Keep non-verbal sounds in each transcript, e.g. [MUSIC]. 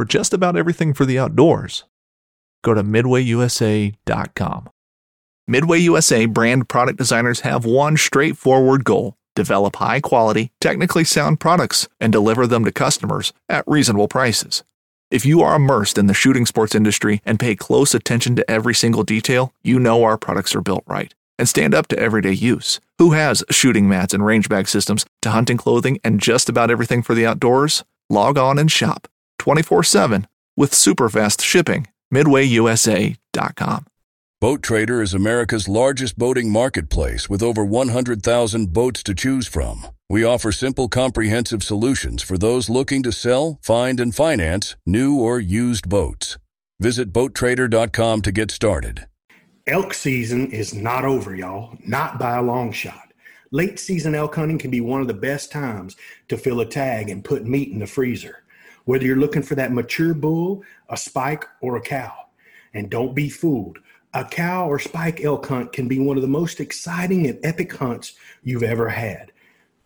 for just about everything for the outdoors. Go to midwayusa.com. Midway USA brand product designers have one straightforward goal develop high quality, technically sound products and deliver them to customers at reasonable prices. If you are immersed in the shooting sports industry and pay close attention to every single detail, you know our products are built right and stand up to everyday use. Who has shooting mats and range bag systems to hunting clothing and just about everything for the outdoors? Log on and shop 24 7 with super fast shipping. MidwayUSA.com. Boat Trader is America's largest boating marketplace with over 100,000 boats to choose from. We offer simple, comprehensive solutions for those looking to sell, find, and finance new or used boats. Visit BoatTrader.com to get started. Elk season is not over, y'all. Not by a long shot. Late season elk hunting can be one of the best times to fill a tag and put meat in the freezer. Whether you're looking for that mature bull, a spike, or a cow. And don't be fooled. A cow or spike elk hunt can be one of the most exciting and epic hunts you've ever had.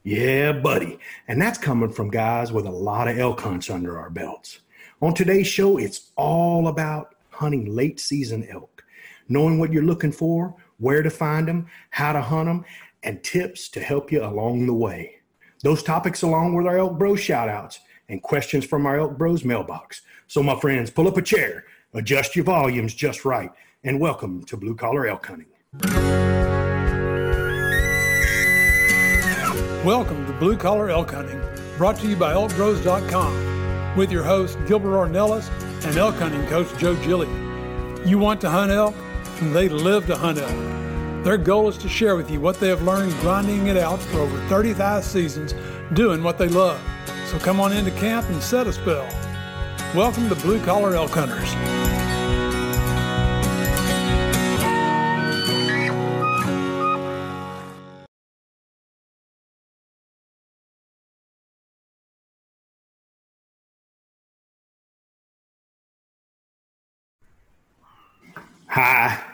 Yeah, buddy. And that's coming from guys with a lot of elk hunts under our belts. On today's show, it's all about hunting late season elk, knowing what you're looking for, where to find them, how to hunt them, and tips to help you along the way. Those topics, along with our Elk Bro shout outs and questions from our Elk Bros mailbox. So, my friends, pull up a chair, adjust your volumes just right, and welcome to Blue Collar Elk Hunting. Welcome to Blue Collar Elk Hunting, brought to you by ElkBros.com, with your host Gilbert Ornelas and elk hunting coach Joe Gilliam. You want to hunt elk, and they live to hunt elk. Their goal is to share with you what they have learned grinding it out for over 35 seasons, doing what they love. So come on into camp and set a spell. Welcome to Blue Collar Elk Hunters. Hi.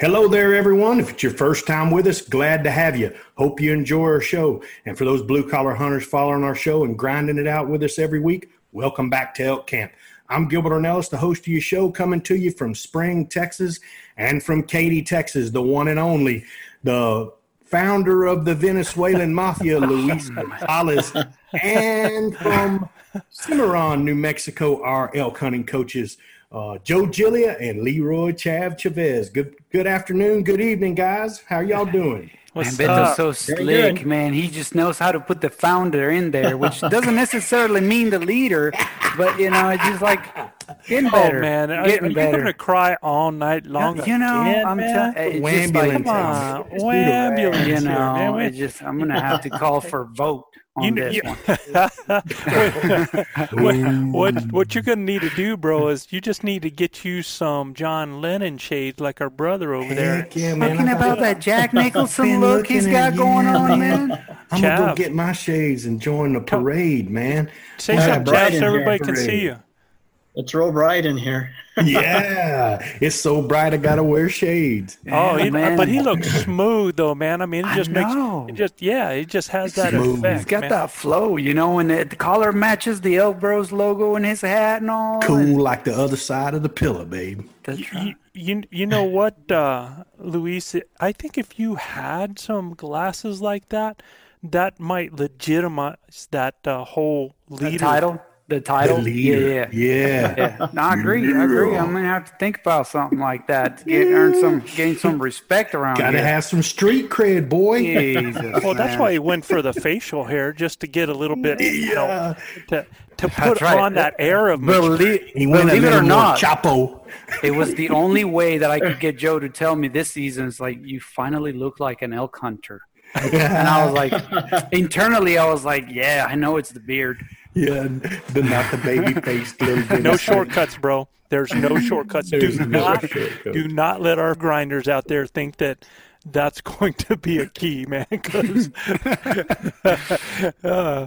Hello there, everyone. If it's your first time with us, glad to have you. Hope you enjoy our show. And for those blue collar hunters following our show and grinding it out with us every week, welcome back to Elk Camp. I'm Gilbert Ornelas, the host of your show, coming to you from Spring, Texas, and from Katy, Texas, the one and only, the founder of the Venezuelan Mafia, [LAUGHS] Luis Gonzalez, and from Cimarron, New Mexico, our elk hunting coaches, uh, Joe Gillia and Leroy Chav Chavez. Good good afternoon, good evening, guys. How y'all doing? [LAUGHS] Man, Beto's so slick, man. He just knows how to put the founder in there, which [LAUGHS] doesn't necessarily mean the leader, but you know, it's just like getting better. Oh man, are, getting are you better. gonna cry all night long? you know, again, I'm man? telling it's just like, Wambulance. Come on, Let's do the wambulance you know, man. We- just I'm gonna have to call for vote on You know, this you- one. [LAUGHS] what, what what you're gonna need to do, bro, is you just need to get you some John Lennon shades like our brother over there. Heck yeah, man. Talking I about that Jack [LAUGHS] Nicholson look he's got at- going yeah, on, man. [LAUGHS] I'm gonna go get my shades and join the parade, man. Say Yeah, something, bright Jeff, so everybody can see you. It's real bright in here. [LAUGHS] yeah, it's so bright I gotta wear shades. Oh, he, man. but he looks smooth though, man. I mean, it I just makes know. it just yeah, it just has that Smooth. effect. He's got man. that flow, you know, and the, the collar matches the Elk Bros logo in his hat and all. Cool and- like the other side of the pillow, babe. That's You, right. you, you know what, uh, Luis? I think if you had some glasses like that, that might legitimize that uh, whole The leader. title, the title, The leader. yeah, yeah. Yeah. Yeah, no, I agree. I agree. I'm gonna have to think about something like that to get earn some, gain some [LAUGHS] respect around Gotta here. have some street cred, boy. Jesus, Well, that's why he went for the facial hair, just to get a little bit, you know, Yeah. to to put right. on that air of. Believe, He went believe it or not, Chapo. it was the only way that I could get Joe to tell me this season is like you finally look like an elk hunter. And I was like, internally, I was like, yeah, I know it's the beard. [LAUGHS] Yeah, the not the baby faced little bit. No shortcuts, bro. There's no [LAUGHS] shortcuts. There's do no not shortcuts. do not let our grinders out there think that that's [LAUGHS] going to be a key, man. 'cause-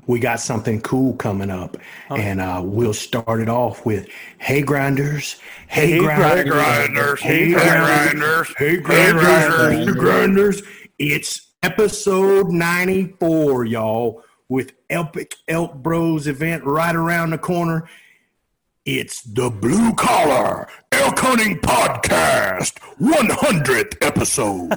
we got something cool coming up, and uh, we'll start it off with "Hey grinders, hey, Hey, grinders, grinders, hey hey, grinders, hey grinders, hey grinders." It's episode ninety-four, y'all, with Epic Elk Bros event right around the corner. It's the Blue Collar Elk Hunting Podcast 100th episode.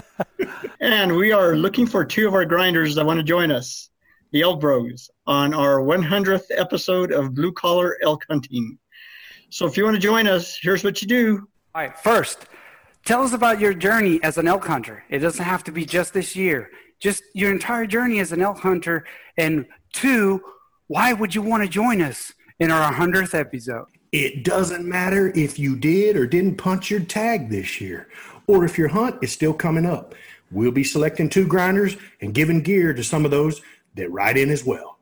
[LAUGHS] And we are looking for two of our grinders that want to join us, the Elk Bros, on our 100th episode of Blue Collar Elk Hunting. So if you want to join us, here's what you do. All right, first, tell us about your journey as an elk hunter. It doesn't have to be just this year, just your entire journey as an elk hunter. And two, why would you want to join us in our 100th episode? It doesn't matter if you did or didn't punch your tag this year, or if your hunt is still coming up. We'll be selecting two grinders and giving gear to some of those that ride in as well.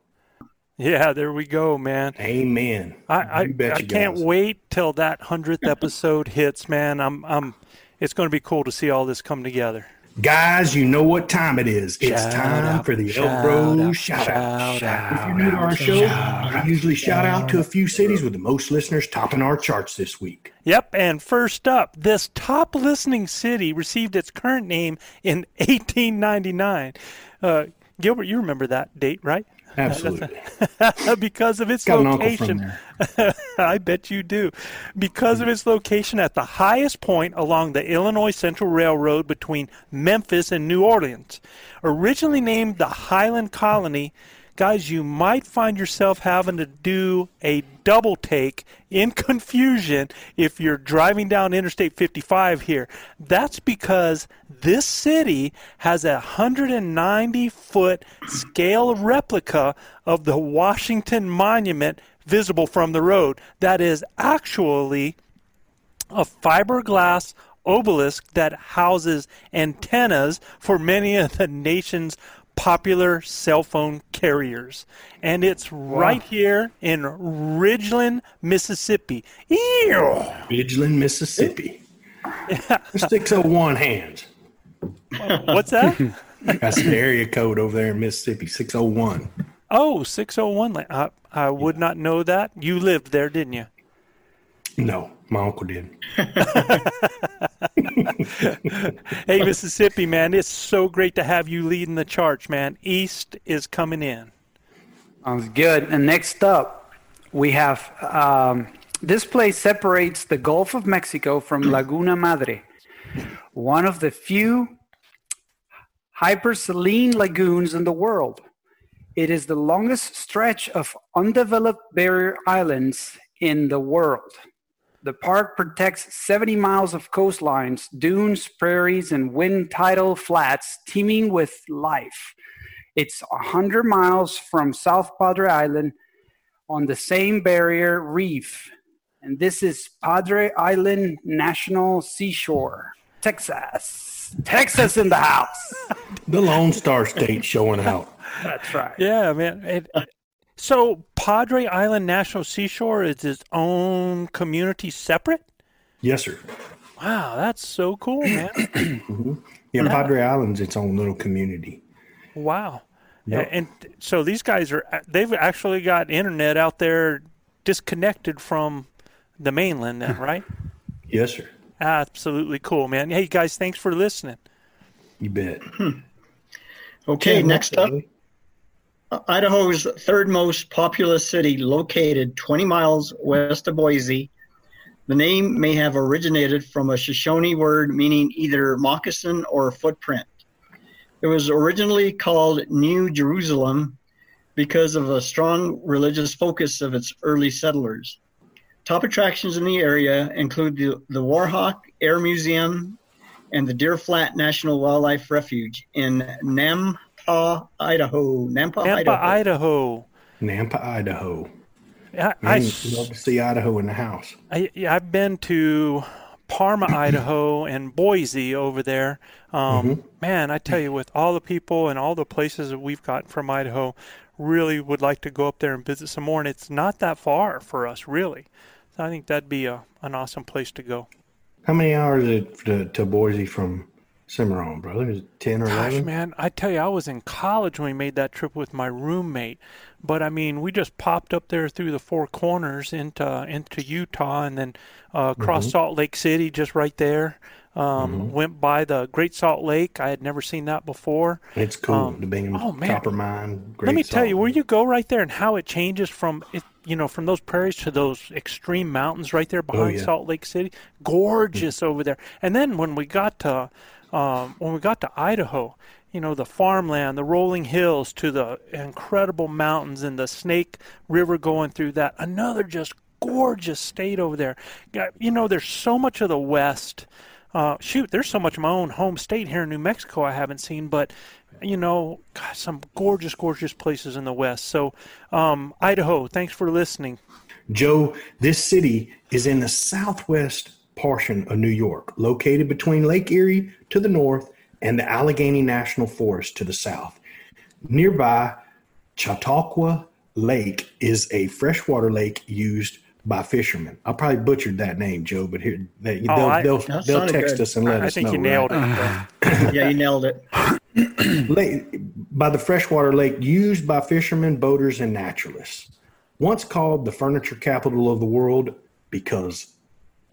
Yeah, there we go, man. Amen. I I, You bet I you can't guys. wait till that hundredth [LAUGHS] episode hits, man. I'm I'm. It's going to be cool to see all this come together. Guys, you know what time it is. It's Shout time out, for the shout Elk Bros out, shout out. shout out, If you're new to our show, we usually shout out to a few cities with the most listeners topping our charts this week. Yep, and first up, this top listening city received its current name in [LAUGHS] 1899. Uh, Gilbert, you remember that date, right? Absolutely. [LAUGHS] because of its Got an uncle from location. [LAUGHS] I bet you do. Because of its location at the highest point along the Illinois Central Railroad between Memphis and New Orleans. Originally named the Highland Colony, guys, you might find yourself having to do a double take in [LAUGHS] confusion if you're driving down Interstate 55 here. That's because this city has a 190 foot scale replica of the Washington Monument visible from the road. That is actually a fiberglass obelisk that houses antennas for many of the nation's popular cell phone carriers. And it's right here in Ridgeland, Mississippi. Ew! Ridgeland, Mississippi. [LAUGHS] 601 hands. What's that? [LAUGHS] That's the area code over there in Mississippi, 601. oh, 601. I, I would not know that. You lived there, didn't you? No, my uncle did. [LAUGHS] Hey, Mississippi, man, it's so great to have you leading the charge, man. East is coming in. Sounds good. And next up, we have um, this place separates the Gulf of Mexico from [CLEARS THROAT] Laguna Madre, one of the few hypersaline lagoons in the world. It is the longest stretch of undeveloped barrier islands in the world. The park protects 70 miles of coastlines, dunes, prairies, and wind tidal flats teeming with life. It's 100 miles from South Padre Island on the same barrier reef. And this is Padre Island National Seashore, Texas. Texas in the house. [LAUGHS] The Lone Star State showing out. That's right. Yeah, man. It, so Padre Island National Seashore is its own community separate? Yes, sir. Wow, that's so cool, man. [CLEARS THROAT] Yeah, Padre Island's its own little community. wow. Yep. And so these guys are they've actually got internet out there disconnected from the mainland then, [CLEARS THROAT] right? Yes, sir. Absolutely cool, man. Hey guys, thanks for listening. You bet. Hmm. Okay, Yeah, next up, absolutely. Uh, Idaho's third most populous city, located 20 miles west of Boise. The name may have originated from a Shoshone word meaning either moccasin or footprint. It was originally called New Jerusalem because of a strong religious focus of its early settlers. Top attractions in the area include the, the Warhawk Air Museum and the Deer Flat National Wildlife Refuge in Nampa, Idaho. Nampa, Nampa, Idaho. Idaho. Nampa, Idaho. I, I, love to see Idaho in the house. I, yeah, I've been to Parma, [CLEARS THROAT] Idaho, and Boise over there. Um, Man, I tell you, with all the people and all the places that we've gotten from Idaho, really would like to go up there and visit some more. And it's not that far for us, really. So I think that'd be a, an awesome place to go. How many hours is it to, to Boise from Cimarron, brother? 10 or Gosh, 11? man, I tell you, I was in college when we made that trip with my roommate. But I mean, we just popped up there through the four corners into into Utah, and then uh, across Salt Lake City, just right there. Um, Went by the Great Salt Lake. I had never seen that before. It's cool. Um, the Bingham oh, man. Copper Mine. Great Let me tell you, where you go right there and how it changes from it, you know, from those prairies to those extreme mountains right there behind Oh, yeah. Salt Lake City. Gorgeous over there. And then when we got to um, when we got to Idaho, you know, the farmland, the rolling hills to the incredible mountains and the Snake River going through that. Another just gorgeous state over there. You know, there's so much of the West. Uh, shoot, there's so much of my own home state here in New Mexico I haven't seen, but you know, some gorgeous, gorgeous places in the West. So, um, Idaho, thanks for listening. Joe, this city is in the southwest portion of New York, located between Lake Erie to the north and the Allegheny National Forest to the south. Nearby, Chautauqua Lake is a freshwater lake used by fishermen. I probably butchered that name, Joe, but here they, Oh, they'll, I- they'll, they'll text good. us and let I us know. I think know. you nailed right? it. Uh-huh. Yeah, you nailed it. [CLEARS THROAT] lake, by the freshwater lake used by fishermen, boaters, and naturalists. Once called the furniture capital of the world because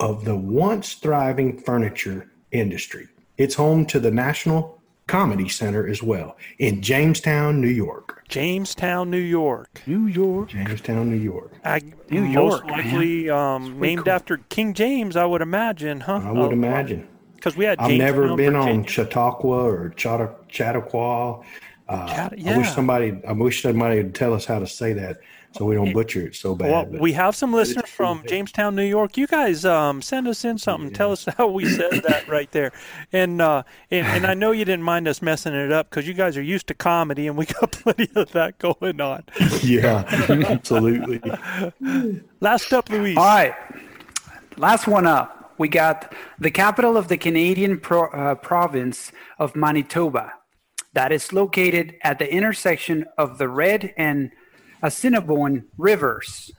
of the once thriving furniture industry. It's home to the National Comedy Center as well in Jamestown, New York. Jamestown, New York. New York. Jamestown, New York. I, New most York, man. likely um, named after King James, I would imagine, huh? I would imagine. Because we had I've never Jamestown, been Virginia. on Chautauqua or Chautta- Chautauqua. Uh, Chaut- I wish somebody. I wish somebody would tell us how to say that so we don't butcher it so bad. Well, but- we have some listeners from Jamestown, New York. You guys um, send us in something. Tell us how we said [COUGHS] that right there. And, uh, and and I know you didn't mind us messing it up because you guys are used to comedy and we [LAUGHS] got plenty of that going on. yeah, [LAUGHS] absolutely. Last up, Luis. All right. Last one up. We got the capital of the Canadian pro, uh, province of Manitoba, that is located at the intersection of the Red and Assiniboine rivers,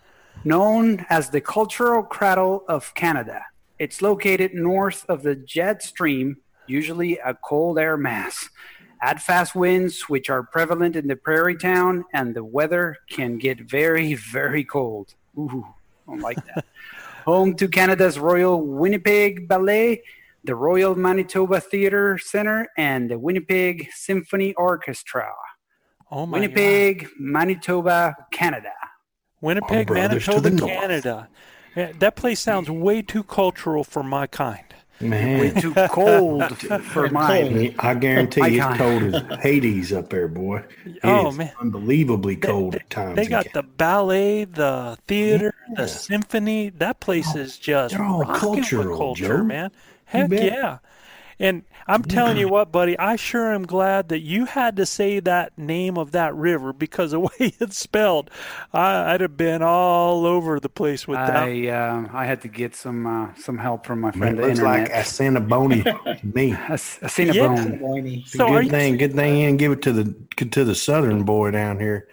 known as the cultural cradle of Canada. It's located north of the jet stream, usually a cold air mass. Add fast winds, which are prevalent in the prairie town, and the weather can get very, [LAUGHS] very cold. Ooh, don't like that. [LAUGHS] Home to Canada's Royal Winnipeg Ballet, the Royal Manitoba Theatre Center, and the Winnipeg Symphony Orchestra. Oh my God. Winnipeg, Manitoba, Canada. Winnipeg, Our Manitoba. Canada. Yeah, that place sounds way too cultural for my kind. Man, Way Too cold [LAUGHS] for mine. I guarantee you My it's cold as Hades up there, boy. It Oh, man. unbelievably cold at times. They got the ballet, the theater, the symphony. That place oh, is just all cultural, culture, Joe. man. Heck yeah. And I'm telling you what, buddy, I sure am glad that you had to say that name of that river because the [LAUGHS] way it's spelled, I, I'd have been all over the place with that. I uh, I had to get some uh, some help from my friend it the looks like internet. Assiniboine to [LAUGHS] me. I, s- I seen a Yeah. So are good you, thing, good thing you didn't give it to the to the southern boy down here.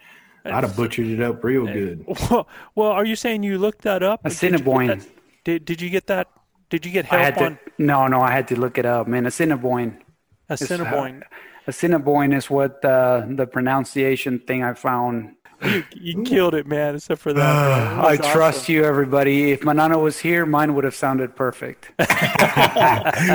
I'd have butchered it up real good. [LAUGHS] well, well, are you saying you looked that up? Did you Assiniboine. that- Did, did you get that? Did you get I help had to, on no, no, I had to look it up, man. Assiniboine. Assiniboine? Assiniboine is what uh, the pronunciation thing I found. You, you killed it, man. Except for that. man. It I was trust awesome. you, everybody. If Manano was here, mine would have sounded perfect. [LAUGHS] [LAUGHS]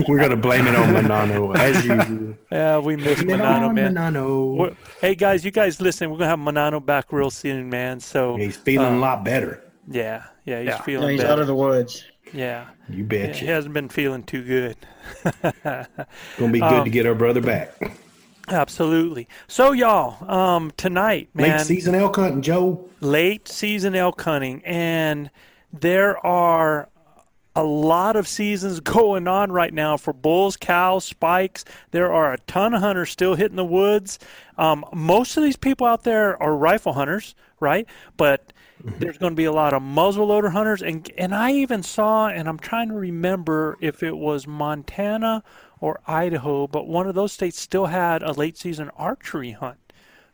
We're gonna blame it on Manano as usual. Yeah, we missed Manano, man. Manano. We're- Hey guys, you guys listen. We're gonna have Manano back real soon, man. So He's feeling uh, a lot better. yeah, yeah, he's Yeah. No, feeling he's better. out of the woods. Yeah, You he hasn't been feeling too good. [LAUGHS] Gonna be good Um, to get our brother back. Absolutely. So y'all, um, tonight, man, Late season elk hunting, Joe. late season elk hunting, and there are a lot of seasons [LAUGHS] going on right now for bulls, cows, spikes. There are a ton of hunters still hitting the woods. Um, most of these people out there are rifle hunters, right? But Mm-hmm. there's going to be a lot of muzzleloader hunters, and and I even saw, and I'm trying to remember if it was Montana or Idaho, but one of those states still had a late season archery hunt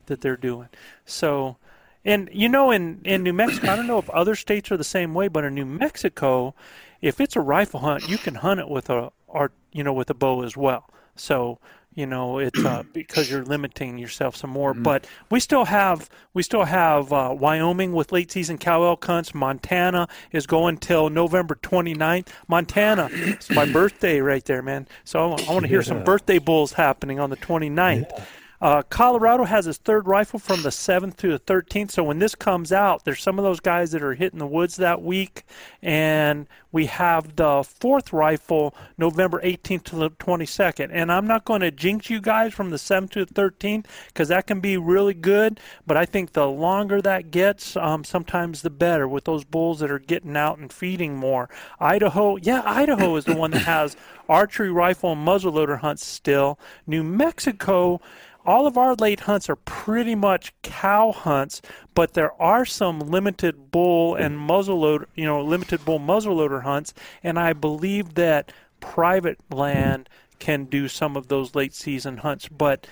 that they're doing. So, and you know, in in New Mexico, I don't know if other states are the same way, but in New Mexico, if it's a rifle hunt, you can hunt it with a art, you know, with a bow as well. So you know it's uh, [CLEARS THROAT] because you're limiting yourself some more. Mm-hmm. But we still have we still have uh, Wyoming with late season cow elk hunts. Montana is going till November 29th. Montana, it's my [CLEARS THROAT] birthday right there, man. So I, I want to hear some birthday bulls happening on the 29th. Yeah. Uh, Colorado has its third rifle from the 7th to the 13th. So when this comes out, there's some of those guys that are hitting the woods that week. And we have the fourth rifle November 18th to the 22nd. And I'm not going to jinx you guys from the 7th to the 13th because that can be really good. But I think the longer that gets, um, sometimes the better with those bulls that are getting out and feeding more. Idaho, yeah, Idaho is the one that has [COUGHS] archery rifle and muzzleloader hunts still. New Mexico all of our late hunts are pretty much cow hunts, but there are some limited bull and muzzleloader, you know, limited bull muzzleloader hunts, and I believe that private land can do some of those late season hunts. But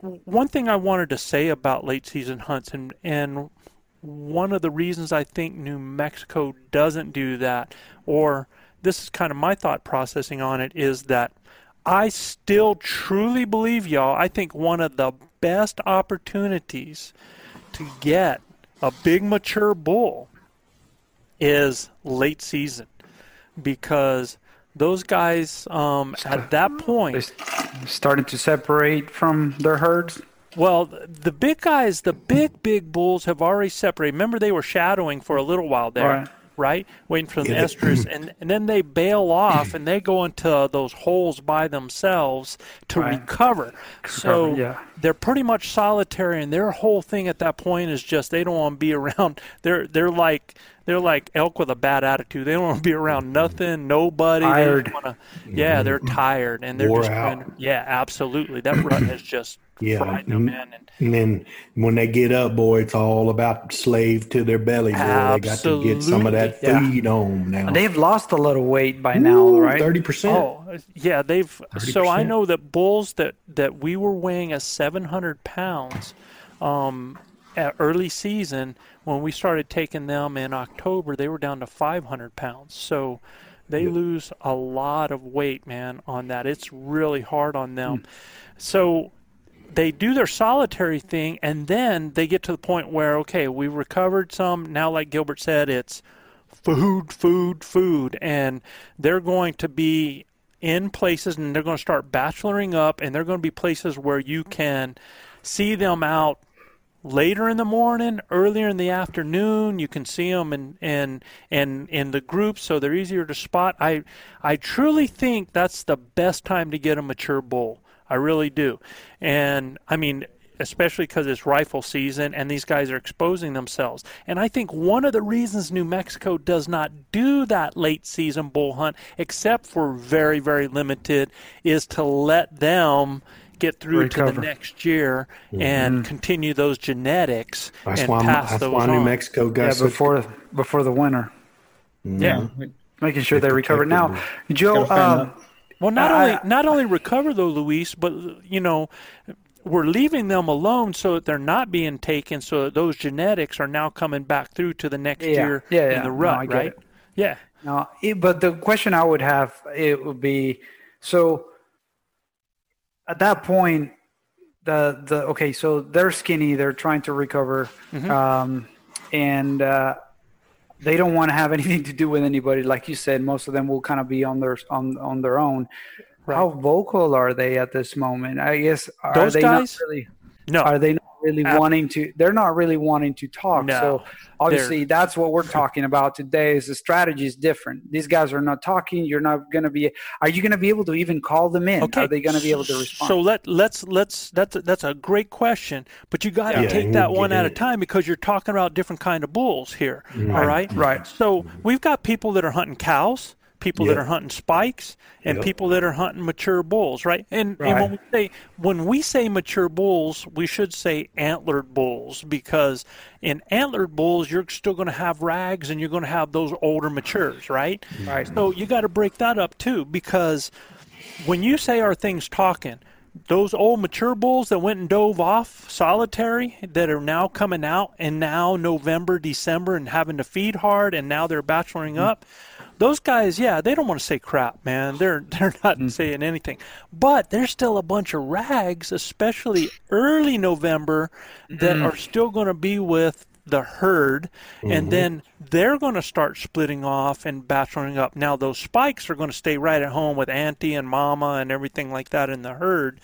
one thing I wanted to say about late season hunts, and and one of the reasons I think New Mexico doesn't do that, or this is kind of my thought processing on it, is that I still truly believe, y'all, I think one of the best opportunities to get a big mature bull is late season because those guys um, at that point starting to separate from their herds. Well, the big guys, the big big bulls have already separated. Remember, they were shadowing for a little while there. Right right? Waiting for the yeah, estrus, [CLEARS THROAT] and, and then they bail off and they go into those holes by themselves to right. recover. So yeah. they're pretty much solitary, and their whole thing at that point is just they don't want to be [LAUGHS] around. They're they're like they're like elk with a bad attitude. They don't want to be around nothing, nobody. Tired. They wanna, yeah, they're tired and they're Wore just out. Trying, yeah, absolutely. That rut has just [CLEARS THROAT] yeah, and, and, then when they get up, boy, it's all about slave to their belly. Boy. They got to get some of that feed yeah. on now. They've lost a little weight by now, right? Thirty percent. Oh, yeah, they've. 30%. So I know that bulls that that we were weighing as seven hundred pounds, um, at early season when we started taking them in October, they were down to five hundred pounds. So. They lose a lot of weight, man, on that. It's really hard on them. Mm. So they do their solitary thing and then they get to the point where okay we've recovered some now like gilbert said it's food food food and they're going to be in places and they're going to start bacheloring up and they're going to be places where you can see them out later in the morning earlier in the afternoon you can see them in in in, in the groups so they're easier to spot i i truly think that's the best time to get a mature bull I really do. And I mean, especially because it's rifle season and these guys are exposing themselves. And I think one of the reasons New Mexico does not do that late season bull hunt, except for very, very limited, is to let them get through Recover. to the next year mm-hmm. and continue those genetics that's and why, pass that's those why on. New Mexico got yeah, before before the winter. Mm-hmm. Yeah, making sure they recover. Now, Joe, um, well, not uh, only not only recover though, Luis, but you know, we're leaving them alone so that they're not being taken, so that those genetics are now coming back through to the next yeah, year yeah, yeah. in the rut, no, right? It. Yeah. No, it, but the question I would have it would be so at that point the the okay so they're skinny they're trying to recover mm-hmm. um, and uh, they don't want to have [LAUGHS] anything to do with anybody. Like you said, most of them will kind of be on their on on their own. Right. How vocal are they at this moment? I guess are Those they guys? not really? No. Are they not really wanting to? They're not really wanting to talk. No, so obviously, that's what we're [LAUGHS] talking about today. Is the strategy is different. These guys are not talking. You're not going to be. Are you going to be able to even call them in? Okay. Are they going to be able to respond? So let let's let's that's a, that's a great question. But you got to yeah, take that one at a time because you're talking about different kind of bulls here. Right. All right. Right. So we've got people that are hunting cows people yep. that are hunting spikes and yep. people that are hunting mature bulls, right? And, right. and when we say when we say mature bulls, we should say antlered bulls because in antlered bulls you're still going to have rags and you're going to have those older matures, right? Right. So you got to break that up too because when you say are things talking, those old mature bulls that went and dove off solitary that are now coming out and now November, December and having to feed hard and now they're bacheloring mm-hmm. up. Those guys, yeah, they don't want to say crap, man. They're [LAUGHS] they're not mm-hmm. saying anything. But there's still a bunch of rags, especially early November, that mm-hmm. are still going to be with the herd, mm-hmm. and then they're going to start splitting off and bacheloring up. Now, those spikes are going to stay right at home with auntie and mama and everything like that in the herd,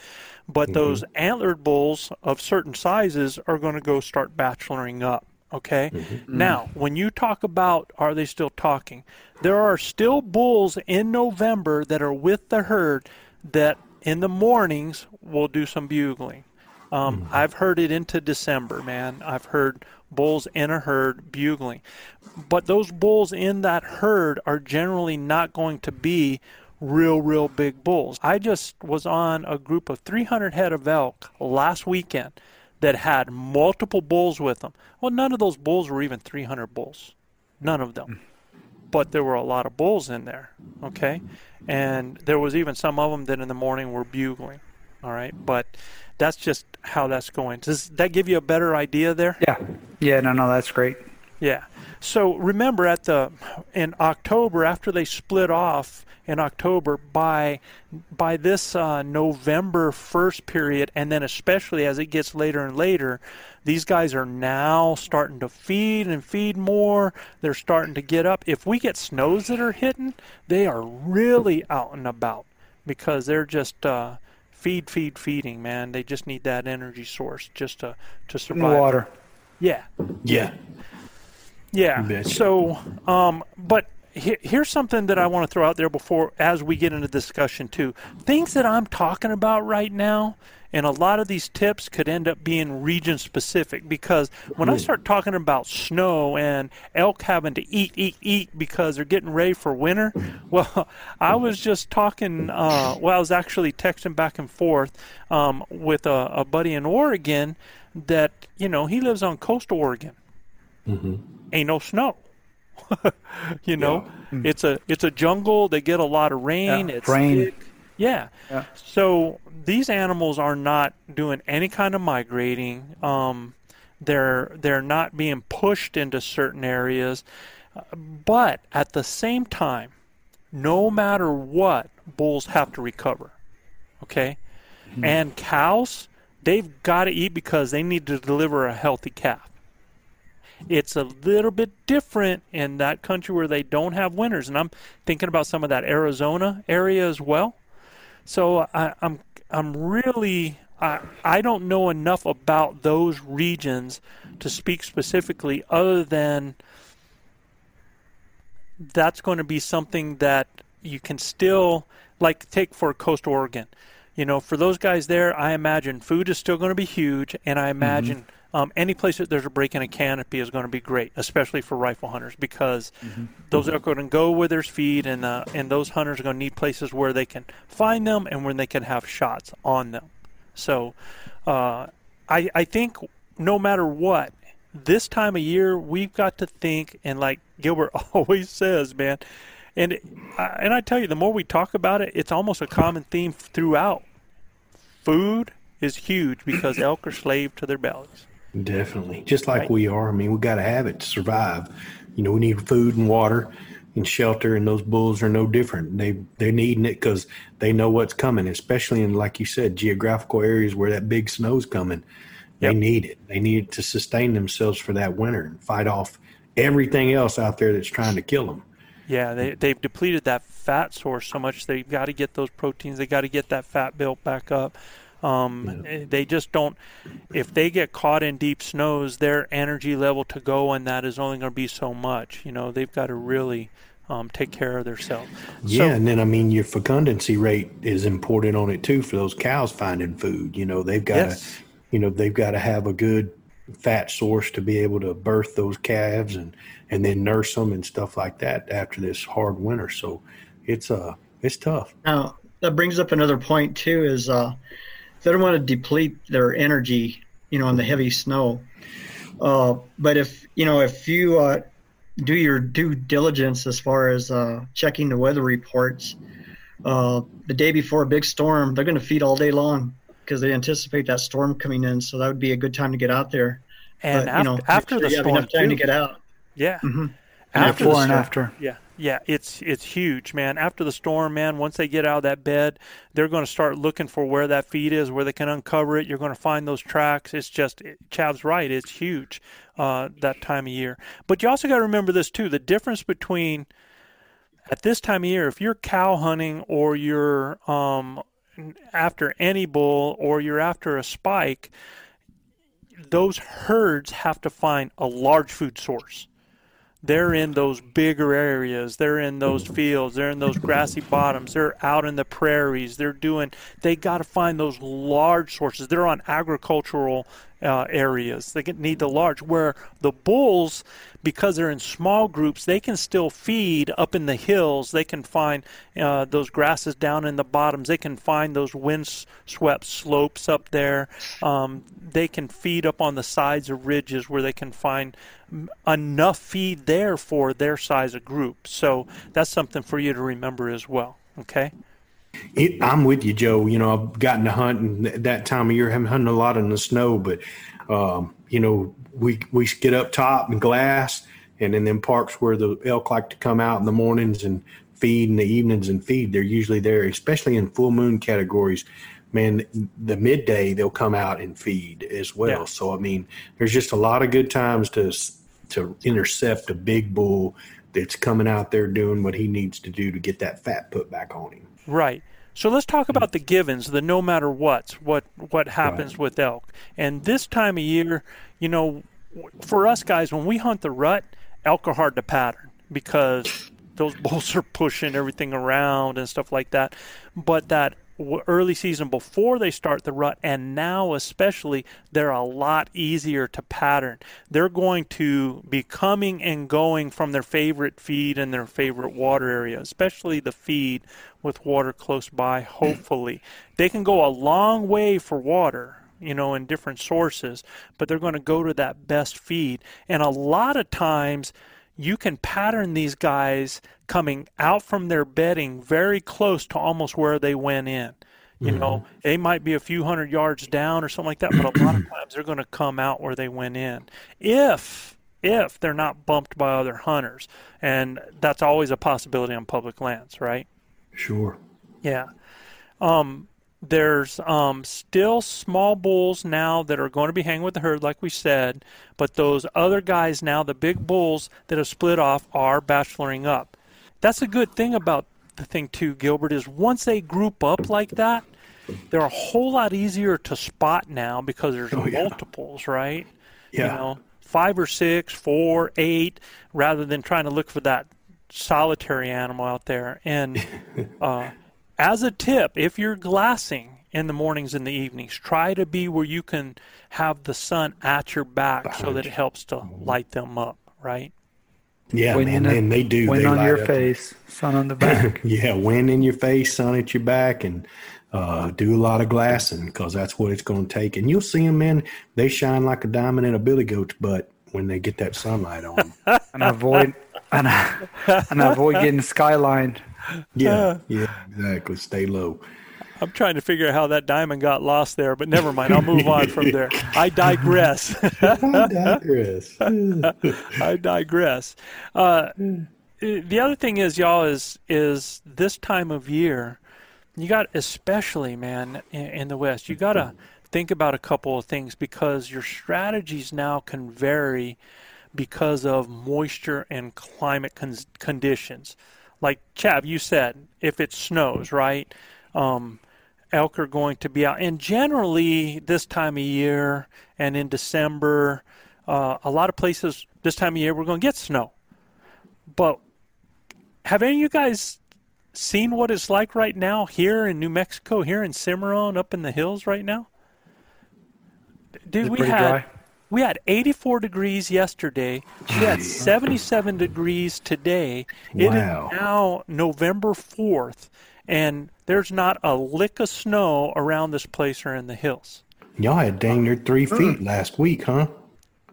but mm-hmm. those antlered bulls of certain sizes are going to go start bacheloring up. Okay. Mm-hmm. Now, when you talk about are they still talking, there are still bulls in November that are with the herd that in the mornings will do some bugling. Um, mm-hmm. I've heard it into December, man. I've heard bulls in a herd bugling. But those bulls in that herd are generally not going to be real, real big bulls. I just was on a group of 300 head of elk last weekend that had multiple bulls with them. Well, none of those bulls were even 300 bulls. None of them. Hmm. But there were a lot of bulls in there, okay? And there was even some of them that in the morning were bugling, all right? But that's just how that's going. Does that give you a better idea there? Yeah. Yeah, no, no, that's great. Yeah. So remember at the in October after they split off in October by by this uh, November first period, and then especially as it gets later and later, these guys are now starting to feed and feed more. They're starting to get up. If we get snows that are hitting, they are really out and about because they're just uh, feed, feed, feeding, man. They just need that energy source just to to survive. Water. Yeah. Yeah. Yeah. So, um, but he, here's something that I want to throw out there before, as we get into discussion too. Things that I'm talking about right now and a lot of these tips could end up being region specific because when I start talking about snow and elk having to eat, eat, eat because they're getting ready for winter, [LAUGHS] well, I was just talking, uh, well, I was actually texting back and forth um, with a, a buddy in Oregon that, you know, he lives on coastal Oregon. Mm-hmm. Ain't no snow. [LAUGHS] you know, yeah. it's a it's a jungle. They get a lot of rain. Yeah, it's rain. Thick. Yeah. yeah. So these animals are not doing any kind of migrating. Um, they're they're not being pushed into certain areas, but at the same time, no matter what, bulls have to recover. Okay, mm-hmm. and cows they've got to eat because they need to deliver a healthy calf. It's a little bit different in that country where they don't have winters, and I'm thinking about some of that Arizona area as well. So I, I'm I'm really I I don't know enough about those regions to speak specifically, other than that's going to be something that you can still like take for coastal Oregon. You know, for those guys there, I imagine food is still going to be huge, and I imagine. Mm-hmm um, any place that there's a break in a canopy is going to be great, especially for rifle hunters, because mm-hmm. those are going to go where there's feed, and uh, and those hunters are going to need places where they can find them and where they can have shots on them. So, uh, I I think no matter what, this time of year we've got to think, and like Gilbert [LAUGHS] always says, man, and and I tell you, the more we talk about it, it's almost a common theme throughout. Food is huge because elk are slave to their bellies. Definitely. Just like right. we are. I mean, we got to have it to survive. You know, we need food and water and shelter, and those bulls are no different. They they're needing it because they know what's coming, especially in like you said, geographical areas where that big snow's coming. They yep. need it. They need it to sustain themselves for that winter and fight off everything else out there that's trying to kill them. Yeah, they they've depleted that fat source so much they've got to get those proteins. They got to get that fat built back up. Um, yeah. They just don't. If they get caught in deep snows, their energy level to go on that is only going to be so much. You know, they've got to really um, take care of themselves. Yeah, so, and then I mean, your fecundancy rate is important on it too for those cows finding food. You know, they've got yes. to, you know, they've got to have a good fat source to be able to birth those calves and and then nurse them and stuff like that after this hard winter. So it's uh it's tough. Now that brings up another point too. Is uh they don't want to deplete their energy, you know, on the heavy snow. Uh, but if you know, if you uh, do your due diligence as far as uh, checking the weather reports, uh, the day before a big storm, they're going to feed all day long. because they anticipate that storm coming in. So that would be a good time to get out there. And But, after, you know, after make the sure you have storm, enough time too. to get out. yeah, hmm after Before the and after. Yeah, yeah, it's it's huge, man. After the storm, man, once they get out of that bed, they're going to start looking for where that feed is, where they can uncover it. You're going to find those tracks. It's just it, Chav's right. It's huge uh, that time of year. But you also got to remember this too: the difference between at this time of year, if you're cow hunting or you're um, after any bull or you're after a spike, those herds have to find a large food source. They're in those bigger areas. They're in those fields. They're in those grassy bottoms. They're out in the prairies. They're doing. They got to find those large sources. They're on agricultural uh, areas. They need the large. Where the bulls, because they're in small groups, they can still feed up in the hills. They can find uh, those grasses down in the bottoms. They can find those wind-swept slopes up there. Um, they can feed up on the sides of ridges where they can find enough feed there for their size of group. So that's something for you to remember as well. Okay. It, I'm with you, Joe. You know, I've gotten to hunt and that time of year. I'm hunting a lot in the snow, but um, you know, we we get up top and glass, and in them parks where the elk like to come out in the mornings and feed in the evenings and feed. They're usually there, especially in full moon categories. Man, the midday they'll come out and feed as well. Yeah. So I mean, there's just a lot of good times to to intercept a big bull that's coming out there doing what he needs to do to get that fat put back on him. Right. So let's talk about mm. the givens, the no matter what's, what what happens with elk. And this time of year, you know, for us guys, when we hunt the rut, elk are hard to pattern because those [LAUGHS] bulls are pushing everything around and stuff like that. But that early season before they start the rut, and now especially, they're a lot easier to pattern. They're going to be coming and going from their favorite feed and their favorite water area, especially the feed with water close by, hopefully. They can go a long way for water, you know, in different sources, but they're going to go to that best feed. And a lot of times, you can pattern these guys coming out from their bedding very close to almost where they went in. You know, they might be a few hundred yards down or something like that, but a lot of [CLEARS THROAT] times they're going to come out where they went in. If if they're not bumped by other hunters, and that's always a possibility on public lands, right? Sure. Yeah. Um, there's um, still small bulls now that are going to be hanging with the herd, like we said, but those other guys now, the big bulls that have split off, are bacheloring up. That's a good thing about the thing too, Gilbert, is once they group up like that, they're a whole lot easier to spot now because there's Oh, yeah. multiples, right? Yeah. You know, five or six, four, eight, rather than trying to look for that solitary animal out there. And [LAUGHS] uh, as a tip, if you're glassing in the mornings and the evenings, try to be where you can have the sun at your back so that it helps to light them up, right? Yeah, Wind man, in- man, they do. Wind they on your up. face, sun on the back. [LAUGHS] Yeah, wind in your face, sun at your back, and uh, do a lot of glassing because that's what it's going to take. And you'll see them, man. They shine like a diamond in a billy goat's butt when they get that sunlight on. 'em. [LAUGHS] and avoid and, and avoid getting skylined. Yeah, yeah, exactly. Stay low. I'm trying to figure out how that diamond got lost there, but never mind. I'll move on from there. I digress. [LAUGHS] I digress. [LAUGHS] I digress. Uh, the other thing is, y'all, is is this time of year, you got especially, man, in, in the West, you got to think about a couple of things because your strategies now can vary because of moisture and climate con- conditions. Like Chav, you said, if it snows, right? Um, elk are going to be out. And generally, this time of year and in December, uh, a lot of places this time of year we're going to get snow. But have any of you guys seen what it's like right now here in New Mexico, here in Cimarron, up in the hills right now? Dude, Is we had dry? We had 84 degrees yesterday. We had 77 degrees today. It is now November 4th, and there's not a lick of snow around this place or in the hills. Y'all had dang near three hmm. feet last week, huh?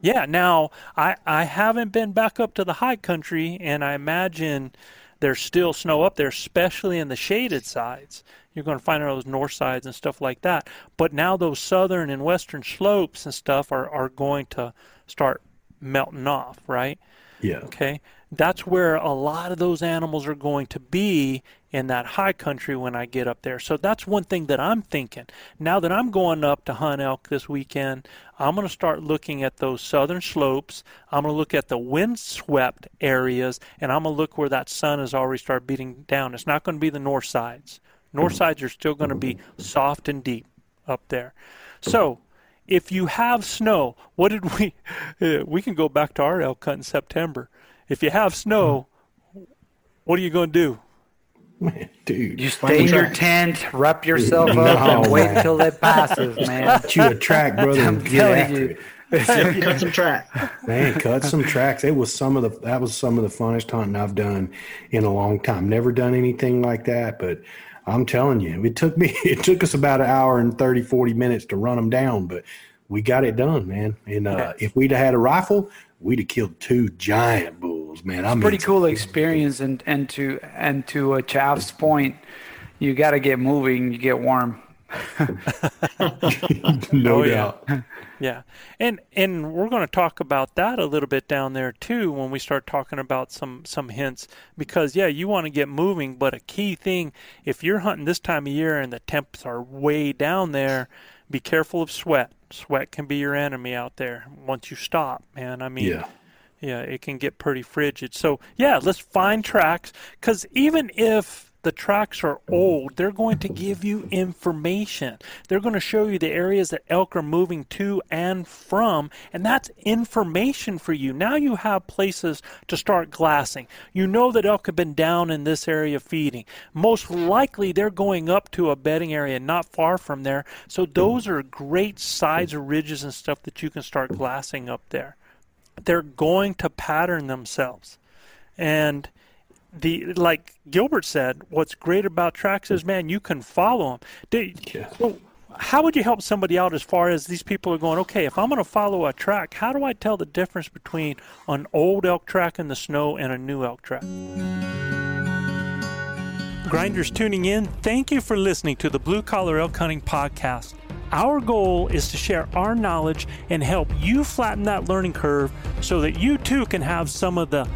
Yeah, now I, I haven't been back up to the high country, and I imagine there's still snow up there, especially in the shaded sides. You're going to find on those north sides and stuff like that. But now those southern and western slopes and stuff are, are going to start melting off, right? Yeah. Okay. That's where a lot of those animals are going to be in that high country when I get up there. So that's one thing that I'm thinking. Now that I'm going up to hunt elk this weekend, I'm going to start looking at those southern slopes. I'm going to look at the windswept areas, and I'm going to look where that sun has already started beating down. It's not going to be the north sides. North mm-hmm. sides are still going to be mm-hmm. soft and deep up there. So if you have snow, what did we? [LAUGHS] we can go back to our elk hunt in September. If you have snow, what are you going to do? Man, dude. You stay in your tent, wrap [LAUGHS] yourself No, up, and wait man. until it passes, [LAUGHS] man. Get you a track, brother, [LAUGHS] I'm and get telling after you. it. Yep, cut some track. Man, cut some tracks. It was some of the that was some of the funnest hunting I've done in a long time. Never done anything like that, but I'm telling you, it took me it took us about an hour and 30, 40 minutes to run them down, but we got it done, man. And uh, if we'd have had a rifle, we'd have killed two giant bulls, man. I mean, Pretty cool experience, and and to and to uh, Chav's point, you got to get moving. You get warm. [LAUGHS] no Oh, yeah. doubt. Yeah, and and we're going to talk about that a little bit down there too when we start talking about some some hints because yeah, you want to get moving, but a key thing if you're hunting this time of year and the temps are way down there, be careful of sweat. Sweat can be your enemy out there once you stop, man. I mean, Yeah. yeah, it can get pretty frigid. So, yeah, let's find tracks because even if the tracks are old, they're going to give you information. They're going to show you the areas that elk are moving to and from, and that's information for you. Now you have places to start glassing. You know that elk have been down in this area feeding. Most likely they're going up to a bedding area not far from there. So those are great sides or ridges and stuff that you can start glassing up there they're going to pattern themselves. And the like Gilbert said, what's great about tracks is man, you can follow them. Yeah. so how would you help somebody out as far as these people are going? Okay, if I'm going to follow a track, how do I tell the difference between an old elk track in the snow and a new elk track? Grinders tuning in, thank you for listening to the Blue Collar Elk Hunting Podcast. Our goal is to share our knowledge and help you flatten that learning curve so that you too can have some of the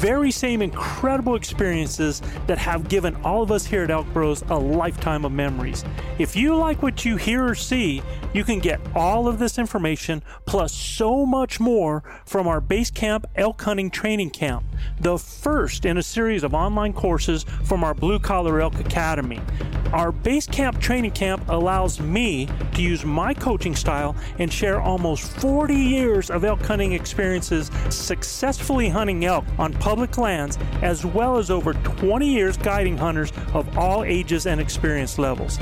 very same incredible experiences that have given all of us here at Elk Bros a lifetime of memories. If you like what you hear or see, you can get all of this information plus so much more from our Base Camp Elk Hunting Training Camp, the first in a series of online courses from our Blue Collar Elk Academy. Our Base Camp Training Camp allows me to use my coaching style and share almost 40 years of elk hunting experiences successfully hunting elk on public lands, as well as over 20 years guiding hunters of all ages and experience levels.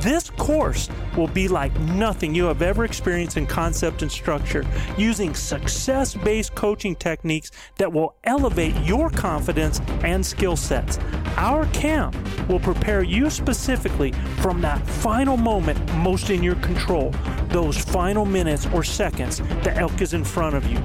This course will be like nothing you have ever experienced in concept and structure, using success based coaching techniques that will elevate your confidence and skill sets. Our camp will prepare you specifically from that final moment most in your control, those final minutes or seconds the elk is in front of you,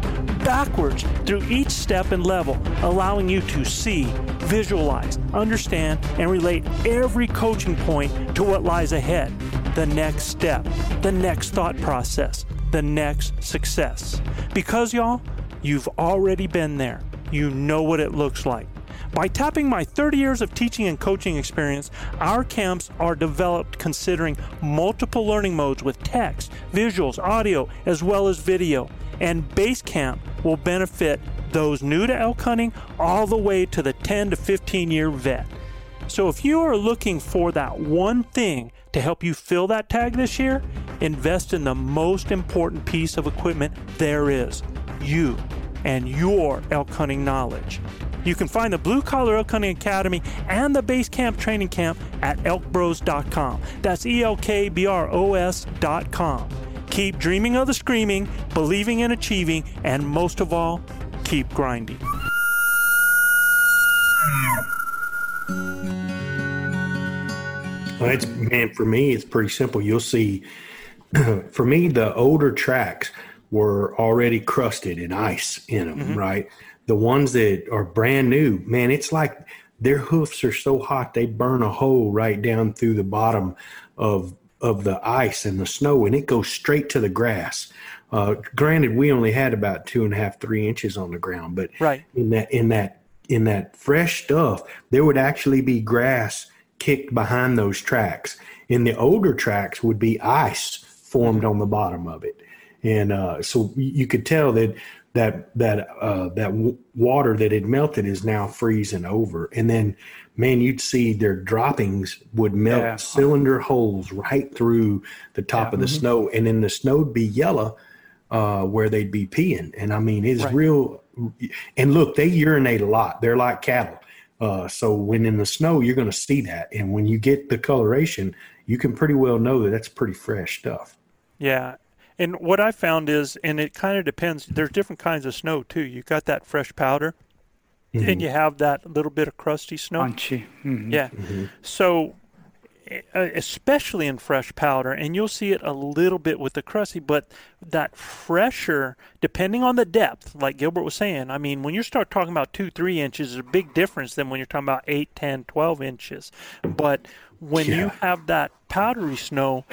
backwards through each step and level, allowing you to see, visualize, understand, and relate every coaching point to what lies ahead the next step, the next thought process, the next success. Because, y'all, you've already been there. You know what it looks like. By tapping my 30 years of teaching and coaching experience, our camps are developed considering multiple learning modes with text, visuals, audio, as well as video. And Base Camp will benefit those new to elk hunting all the way to the 10 to 15 year vet. So if you are looking for that one thing to help you fill that tag this year, invest in the most important piece of equipment there is you and your elk hunting knowledge. You can find the Blue Collar Elk Hunting Academy and the Base Camp Training Camp at elkbros.com. That's E L K B R O S.com. Keep dreaming of the screaming, believing in achieving, and most of all, keep grinding. Well, it's man for me. It's pretty simple. You'll see. [CLEARS THROAT] for me, the older tracks were already crusted in ice in them. Mm-hmm. Right. The ones that are brand new, man, it's like their hoofs are so hot they burn a hole right down through the bottom of of the ice and the snow, and it goes straight to the grass. Uh, granted, we only had about two and a half, three inches on the ground, but right. in that in that in that fresh stuff, there would actually be grass kicked behind those tracks. In the older tracks would be ice formed on the bottom of it, and uh, so you could tell that that that uh, that w- water that had melted is now freezing over, and then man, you'd see their droppings would melt yeah. cylinder holes right through the top yeah. of the mm-hmm. snow, and then the snow would be yellow uh, where they'd be peeing. And I mean, it's right. real. And look, they urinate a lot. They're like cattle. Uh, so when in the snow, you're going to see that, and when you get the coloration, you can pretty well know that that's pretty fresh stuff. Yeah, and what I found is, and it kind of depends. There's different kinds of snow too. You got that fresh powder, mm-hmm. and you have that little bit of crusty snow. Crunchy. Mm-hmm. Yeah. Mm-hmm. So especially in fresh powder, and you'll see it a little bit with the crusty, but that fresher, depending on the depth, like Gilbert was saying, I mean, when you start talking about two, three inches, is a big difference than when you're talking about eight, ten, twelve inches. But when yeah. you have that powdery snow,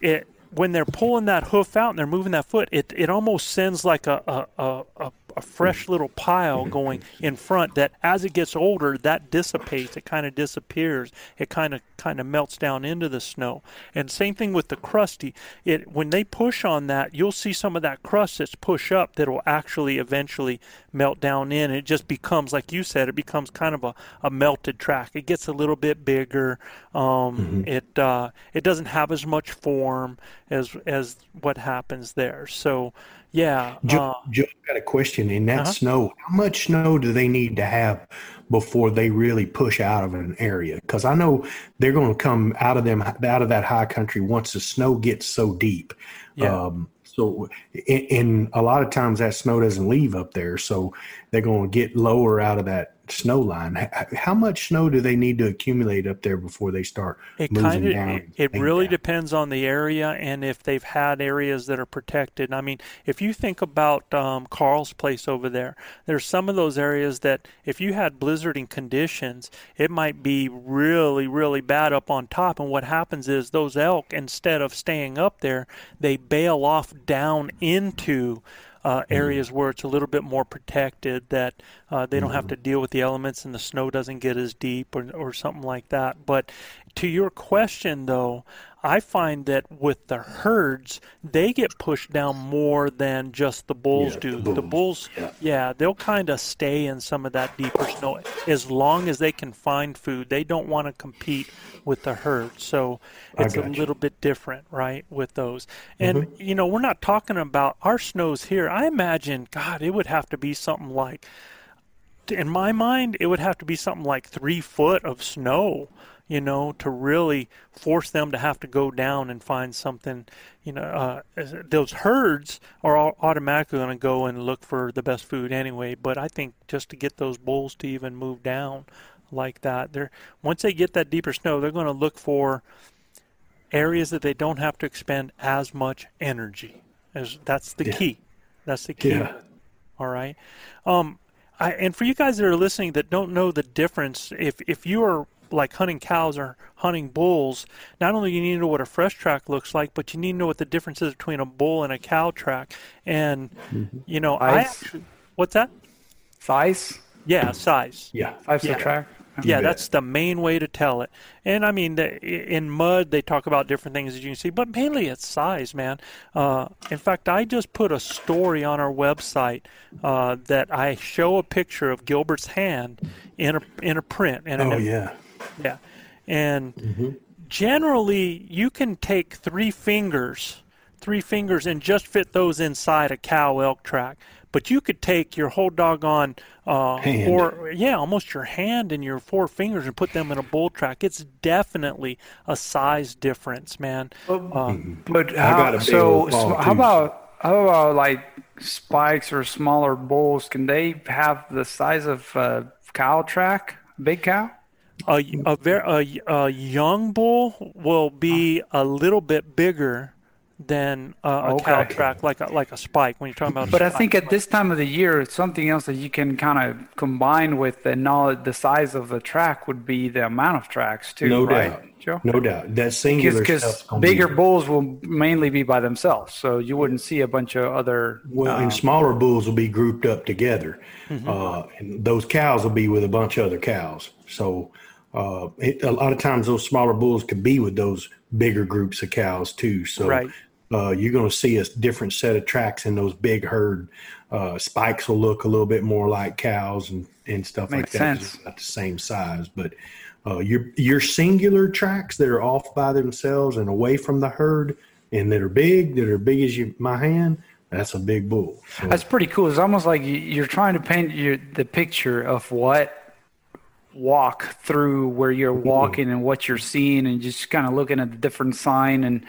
it when they're pulling that hoof out and they're moving that foot, it, it almost sends like a, a, a, a fresh little pile mm-hmm. going in front that as it gets older that dissipates it kind of disappears it kind of kind of melts down into the snow. And same thing with the crusty it when they push on that you'll see some of that crust that's push up that will actually eventually melt down in it just becomes like you said it becomes kind of a, a melted track it gets a little bit bigger um, mm-hmm. it uh, it doesn't have as much form as as what happens there so yeah. Joe, uh, Joe got a question. In that uh-huh. snow, how much snow do they need to have before they really push out of an area? Because I know they're going to come out of them out of that high country once the snow gets so deep. Yeah. Um, so, and a lot of times that snow doesn't leave up there, so they're going to get lower out of that snow line. How much snow do they need to accumulate up there before they start it moving kind of, down? It, it really down? depends on the area and if they've had areas that are protected. I mean, if you think about um, Carl's place over there, there's some of those areas that if you had blizzarding conditions, it might be really, really bad up on top. And what happens is those elk, instead of staying up there, they bail off down into uh, mm-hmm. areas mm. where it's a little bit more protected, that uh, they don't have to mm-hmm. deal with the elements and the snow doesn't get as deep or, or something like that. But to your question, though, I find that with the herds, they get pushed down more than just the bulls yeah, do. The bulls, the bulls yeah. yeah. they'll kind of stay in some of that deeper snow as long as they can find food. They don't want to compete with the herd. So it's a little bit different, right, with those. And, mm-hmm. you know, we're not talking about our snows here. I imagine, God, it would have to be something like, in my mind, it would have to be something like three foot of snow you know, to really force them to have to go down and find something. You know, uh, those herds are automatically going to go and look for the best food anyway. But I think just to get those bulls to even move down like that, they're once they get that deeper snow, they're going to look for areas that they don't have to expend as much energy. As that's the yeah. key. That's the key. Yeah. All right. Um, I, and for you guys that are listening that don't know the difference, if if you are like hunting cows or hunting bulls, not only you need to know what a fresh track looks like, but you need to know what the difference is between a bull and a cow track. And mm-hmm. you know, size. I actually, what's that? Size. Yeah, size. Yeah, size yeah. track. Yeah, that's the main way to tell it. And I mean, the, in mud, they talk about different things as you can see, but mainly it's size, man. Uh, in fact, I just put a story on our website uh, that I show a picture of Gilbert's hand in a in a print. And oh yeah. Yeah. And mm-hmm. generally, you can take three fingers, three fingers, and just fit those inside a cow elk track. But you could take your whole doggone, uh, or yeah, almost your hand and your four fingers and put them in a bull track. It's definitely a size difference, man. But, uh, but how, so, so how about how about like spikes or smaller bulls? Can they have the size of a cow track, big cow? A a, very, a, a young bull will be a little bit bigger than uh, a Okay. cow track, like a, like a spike. When you're talking about, a But I think at this time of the year, it's something else that you can kind of combine with the knowledge, the size of the track would be the amount of tracks too, No right, doubt. Joe? No doubt. That singular Because stuff's gonna be- bigger bulls will mainly be by themselves, so you wouldn't see a bunch of other. Well, and smaller bulls will be grouped up together, uh, and those cows will be with a bunch of other cows. So, uh, it, a lot of times those smaller bulls could be with those bigger groups of cows too. So, Right. uh, you're going to see a different set of tracks in those big herd. Uh, spikes will look a little bit more like cows and, and stuff like that. Makes that. 'cause sense. they're Not the same size, but uh, your your singular tracks that are off by themselves and away from the herd, and that are big, that are big as you, my hand. That's a big bull. So- That's pretty cool. It's almost like you- you're trying to paint your, the picture of what walk through where you're walking and what you're seeing, and just kind of looking at the different sign and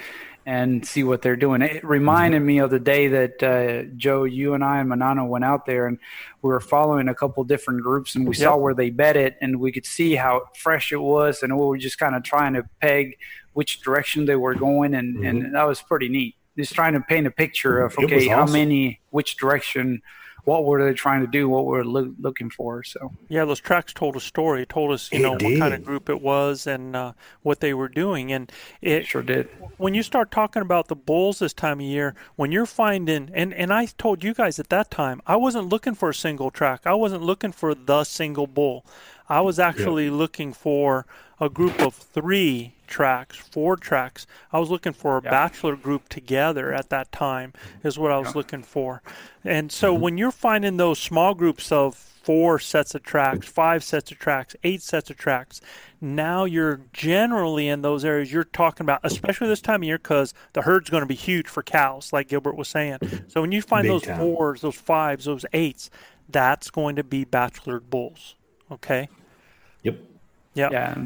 and see what they're doing. It reminded me of the day that uh, Joe, you and I and Manano went out there, and we were following a couple different groups, and we saw where they bet it and we could see how fresh it was, and we were just kind of trying to peg which direction they were going, and and that was pretty neat. Just trying to paint a picture of okay, how many, which direction, what were they trying to do, what were loo- looking for. So Yeah, those tracks told a story. It told us, you It know, what kind of group it was and uh, what they were doing. And it sure did. when you start talking about the bulls this time of year, when you're finding, and, and I told you guys at that time, I wasn't looking for a single track. I wasn't looking for the single bull. I was actually looking for a group of three tracks, four tracks. I was looking for a bachelor group together at that time, mm-hmm. is what I was looking for. And so mm-hmm. when you're finding those small groups of four sets of tracks, mm-hmm. five sets of tracks, eight sets of tracks. Now you're generally in those areas you're talking about, especially this time of year, because the herd's going to be huge for cows, like Gilbert was saying. So when you find Big those time. fours, those fives, those eights, that's going to be bachelored bulls. Okay. Yep. Yep. Yeah.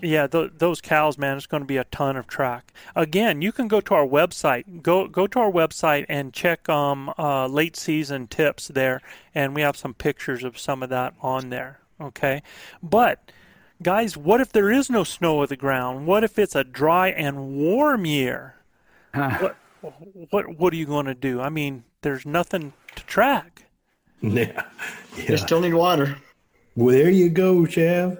Yeah, th- those cows, man, it's going to be a ton of track. Again, you can go to our website. Go go to our website and check um uh, late season tips there, and we have some pictures of some of that on there. Okay, but guys, what if there is no snow on the ground? What if it's a dry and warm year? what what what are you going to do? I mean, there's nothing to track. [LAUGHS] Yeah. They yeah. still need water. Well, there you go, Chav.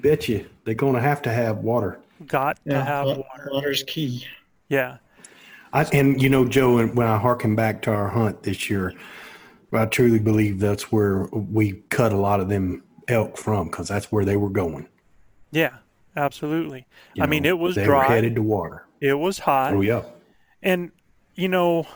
Bet hmm. you they're going to have to have water. Got to have water. Water's key. Yeah. I, and you know, Joe, and when I harken back to our hunt this year, I truly believe that's where we cut a lot of them elk from because that's where they were going. Yeah. Absolutely. you I mean, it was they dry. were headed to water. It was hot. Oh yeah, And, you know,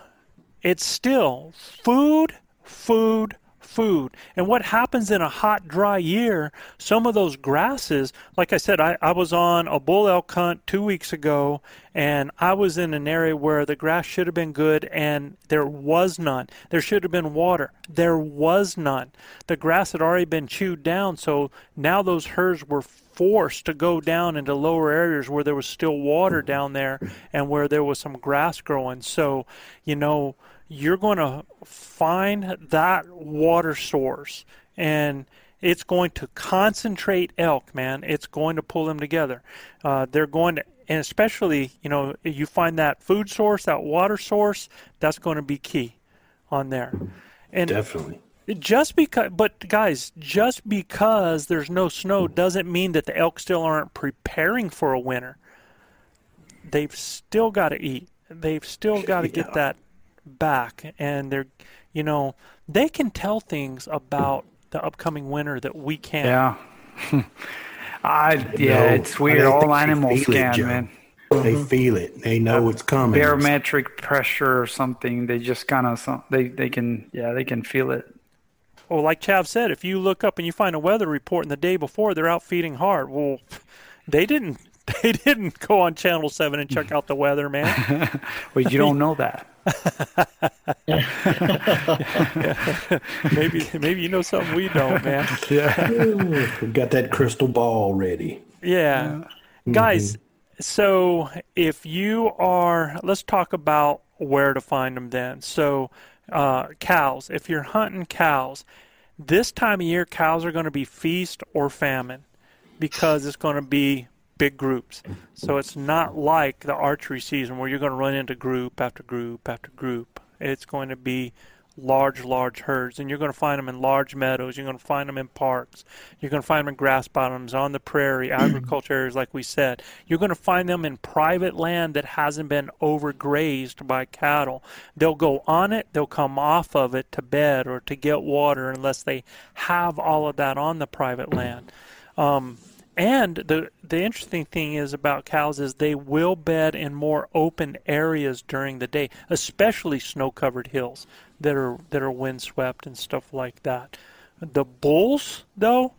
it's still food, food, food. And what happens in a hot, dry year, some of those grasses, like I said, I, I was on a bull elk hunt two weeks ago, and I was in an area where the grass should have been good, and there was none. There should have been water. There was none. The grass had already been chewed down, so now those herds were forced to go down into lower areas where there was still water down there and where there was some grass growing. So, you know, you're going to find that water source and it's going to concentrate elk, man. It's going to pull them together. Uh, they're going to, and especially, you know, you find that food source, that water source, that's going to be key on there. And definitely. just because but guys just because there's no snow doesn't mean that the elk still aren't preparing for a winter they've still got to eat they've still got to [LAUGHS] get that back and they're you know they can tell things about the upcoming winter that we can't Yeah. [LAUGHS] I yeah, No, it's weird. All animals feel it, can, Joe. man. They feel it. They know uh, it's coming. Barometric pressure or something. They just kind of they they can yeah they can feel it. well like chav said if you look up and you find a weather report and the day before they're out feeding hard well [LAUGHS] they didn't [LAUGHS] they didn't go on channel 7 and check out the weather man [LAUGHS] But you don't know that. [LAUGHS] maybe maybe you know something we don't, man. We got that crystal ball ready. Yeah. Guys, so if you are let's talk about where to find them then. So uh, cows, if you're hunting cows, this time of year cows are going to be feast or famine because it's going to be big groups. So it's not like the archery season where you're going to run into group after group after group. It's going to be large, large herds, and you're going to find them in large meadows. You're going to find them in parks. You're going to find them in grass bottoms, on the prairie, [CLEARS THROAT] agriculture areas, like we said. You're going to find them in private land that hasn't been overgrazed by cattle. They'll go on it, they'll come off of it to bed or to get water unless they have all of that on the private land. Um, and the the interesting thing is about cows is they will bed in more open areas during the day, especially snow-covered hills that are that are windswept and stuff like that. The bulls, though,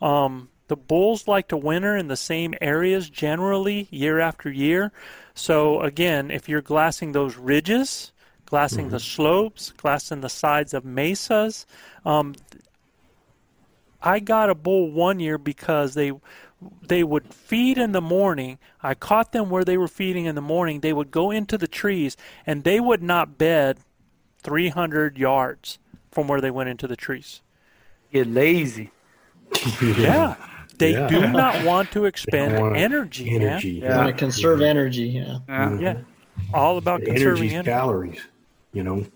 um, the bulls like to winter in the same areas generally year after year. So again, if you're glassing those ridges, glassing mm-hmm. the slopes, glassing the sides of mesas, um, I got a bull one year because they they would feed in the morning. I caught them where they were feeding in the morning. They would go into the trees and they would not bed 300 yards from where they went into the trees. Get lazy. [LAUGHS] yeah. They yeah. do not want to expend energy. Energy. Yeah. Want to conserve energy. Yeah. Yeah. Mm-hmm. yeah. All about the conserving energy. calories. You know.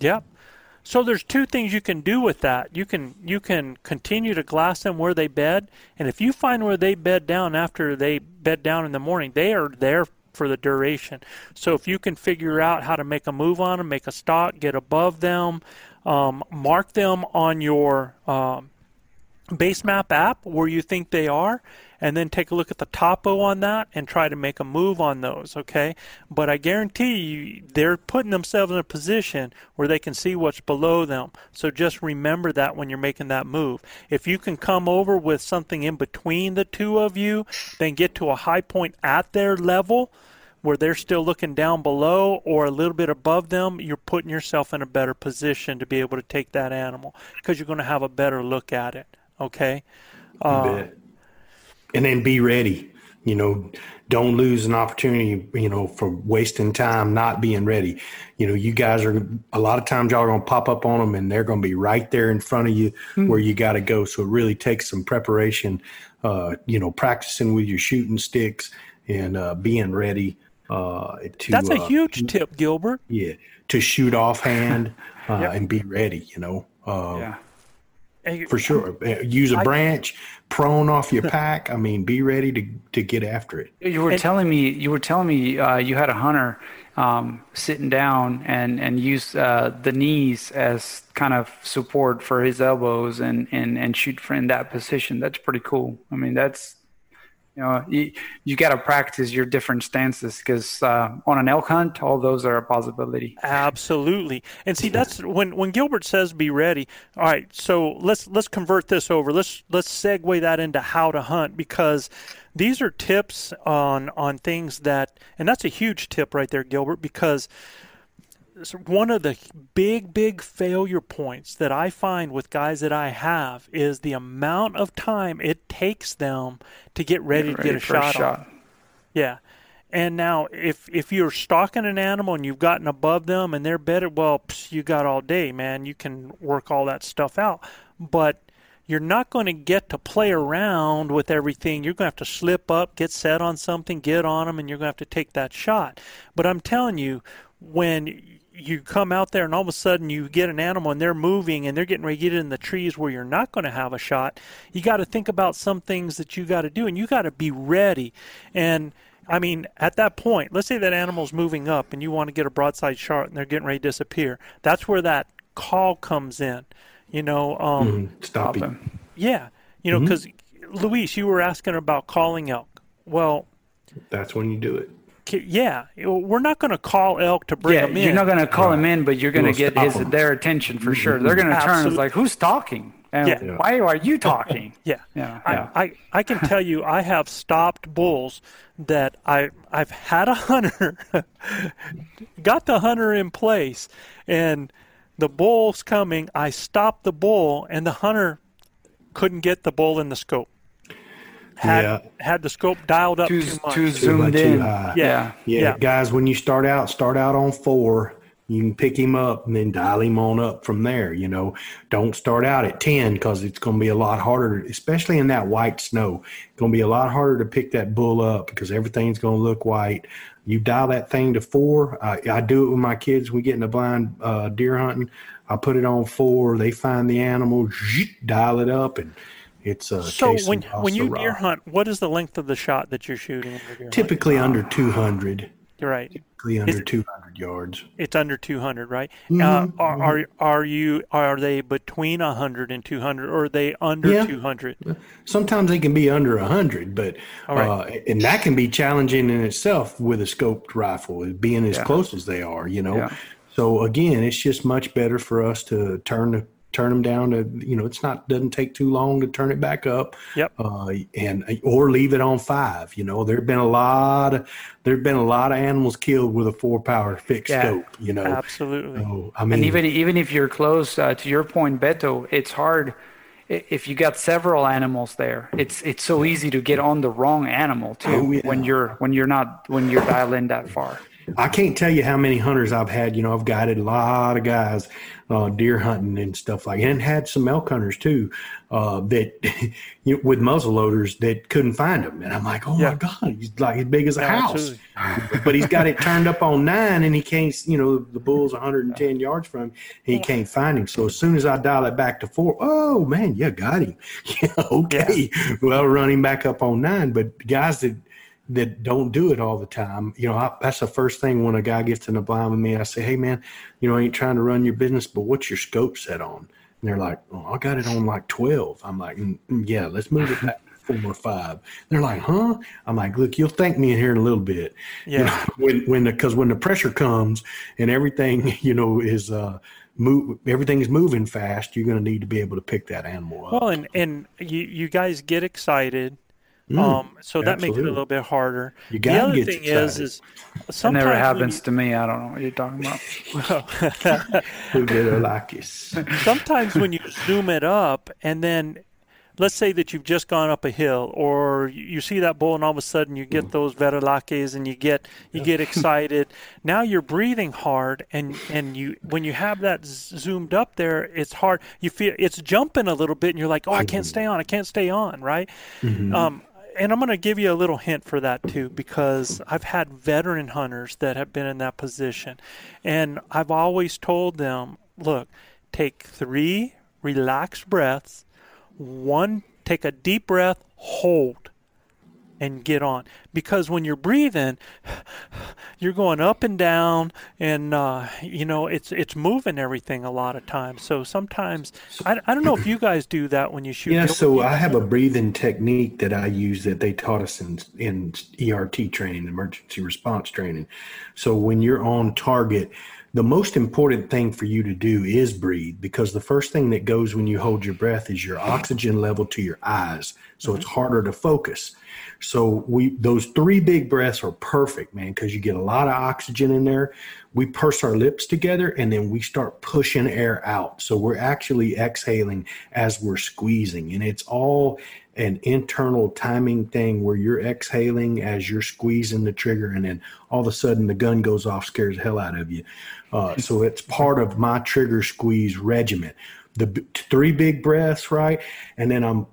Yep. So there's two things you can do with that. You can you can continue to glass them where they bed, and if you find where they bed down after they bed down in the morning, they are there for the duration. So if you can figure out how to make a move on them, make a stock, get above them, um, mark them on your um, base map app where you think they are, and then take a look at the topo on that and try to make a move on those, okay? But I guarantee you they're putting themselves in a position where they can see what's below them. So just remember that when you're making that move. If you can come over with something in between the two of you, then get to a high point at their level where they're still looking down below or a little bit above them, you're putting yourself in a better position to be able to take that animal because you're going to have a better look at it. Okay. Uh, and then be ready. You know, don't lose an opportunity, you know, for wasting time not being ready. You know, you guys are a lot of times y'all are going to pop up on them and they're going to be right there in front of you mm-hmm. where you got to go. So it really takes some preparation, uh, you know, practicing with your shooting sticks and uh, being ready uh, to, That's a uh, huge tip, Gilbert. Yeah, to shoot offhand [LAUGHS] uh, yep. and be ready. You know. Uh, yeah. For sure. Use a branch, prone off your pack. I mean, be ready to to get after it. You were and, telling me you were telling me uh, you had a hunter um, sitting down and and use uh, the knees as kind of support for his elbows and and and shoot in that position. That's pretty cool. I mean, that's you know you, you got to practice your different stances because uh, on an elk hunt all those are a possibility. Absolutely. And see that's when when gilbert says be ready all right so let's let's convert this over. Let's let's segue that into how to hunt because these are tips on on things that and that's a huge tip right there gilbert because one of the big, big failure points that I find with guys that I have is the amount of time it takes them to get ready, get ready to get a shot, a shot. Yeah. And now, if if you're stalking an animal and you've gotten above them and they're better, well, psh, you got all day, man. You can work all that stuff out. But you're not going to get to play around with everything. You're going to have to slip up, get set on something, get on them, and you're going to have to take that shot. But I'm telling you, when you come out there and all of a sudden you get an animal and they're moving and they're getting ready to get in the trees where you're not going to have a shot, you got to think about some things that you got to do and you got to be ready. And I mean, at that point, let's say that animal's moving up and you want to get a broadside shot and they're getting ready to disappear. That's where that call comes in. You know, um, mm-hmm. stop him. Yeah, you know, because mm-hmm. Luis, you were asking about calling elk. Well, that's when you do it yeah, we're not going to call elk to bring yeah, them in. You're not going to call right. him in, but you're going to get his their attention for sure. They're going to turn. It's like, who's talking? And yeah. why are you talking? yeah. [LAUGHS] yeah, yeah. I, I, I can tell you, I have stopped bulls that I I've had a hunter, [LAUGHS] got the hunter in place, and the bull's coming. I stopped the bull, and the hunter couldn't get the bull in the scope had yeah. had the scope dialed up too, too much. Too zoomed too in. Yeah. yeah. yeah. Guys, when you start out, start out on four. you can pick him up and then dial him on up from there. You know, don't start out at 10 because it's going to be a lot harder, especially in that white snow. It's going to be a lot harder to pick that bull up because everything's going to look white. You dial that thing to four. I, I do it with my kids. We get in the blind uh, deer hunting. I put it on four. They find the animal, dial it up, and it's a so when when you deer hunt, what is the length of the shot that you're shooting? Typically under 200. You're right. Typically under 200 yards. It's under 200, right? Mm-hmm. Uh, are, are are you are they between 100 and 200, or are they under Yeah. 200? Sometimes they can be under 100, but right. uh, and that can be challenging in itself with a scoped rifle, being as Yeah. close as they are. You know, Yeah. so again, it's just much better for us to turn the turn them down to you know it's not doesn't take too long to turn it back up Yep. uh, and or leave it on five you know there've been a lot of there've been a lot of animals killed with a four power fixed Yeah. scope you know Absolutely. so, i mean And even even if you're close uh, to your point, Beto, it's hard if you got several animals there. It's it's so easy to get on the wrong animal too Oh, yeah. when you're when you're not when you're dialed in that far. I can't tell you how many hunters I've had. You know, I've guided a lot of guys uh, deer hunting and stuff like, and had some elk hunters too uh, that [LAUGHS] you know, with muzzle loaders that couldn't find them. And I'm like, oh Yeah. my god, he's like as big as a Yeah, house, [LAUGHS] but he's got it turned up on nine, and he can't. You know, the bull's 110 yards from him, and he can't find him. So as soon as I dial it back to four, oh man, you got him. [LAUGHS] Yeah, okay. Well, run him back up on nine. But guys that that don't do it all the time. You know, I, that's the first thing when a guy gets in the blind with me. I say, "Hey, man, you know, I ain't trying to run your business, but what's your scope set on?" And they're like, "Oh, I got it on like 12." I'm like, mm, mm, "Yeah, let's move it back to four or five. They're like, "Huh?" I'm like, "Look, you'll thank me in here in a little bit." You Yeah. know, [LAUGHS] when when because when the pressure comes and everything, [LAUGHS] you know, is uh move everything's moving fast, you're going to need to be able to pick that animal up. Well, and and you you guys get excited. Um, so that makes it a Mm, little bit harder. You the other get thing is, excited. is It sometimes never when happens to me. I don't know what you're talking about. [LAUGHS] Who did it like this? you- [LAUGHS] sometimes when you zoom it up, and then let's say that you've just gone up a hill, or you you see that bull, and all of a sudden you get those veralaques, and you get you get [LAUGHS] excited. Now you're breathing hard, and and you when you have that z- zoomed up there, it's hard. You feel it's jumping a little bit, and you're like, oh, I can't stay on, I can't stay on, right? Um, and I'm going to give you a little hint for that too, because I've had veteran hunters that have been in that position. And I've always told them look, take three relaxed breaths, one, take a deep breath, hold, and get on. Because when you're breathing, you're going up and down, and uh, you know it's it's moving everything a lot of times. So sometimes I, I don't know if you guys do that when you shoot. Yeah, so I have a breathing technique that I use that they taught us in in ERT training, emergency response training. So when you're on target, the most important thing for you to do is breathe because the first thing that goes when you hold your breath is your oxygen level to your eyes. So it's mm-hmm. harder to focus. So we those three big breaths are perfect, man, because you get a lot of oxygen in there. We purse our lips together and then we start pushing air out. So we're actually exhaling as we're squeezing, and it's all an internal timing thing where you're exhaling as you're squeezing the trigger, and then all of a sudden the gun goes off, scares the hell out of you. Uh, so it's part of my trigger squeeze regimen. The b- three big breaths, right, and then I'm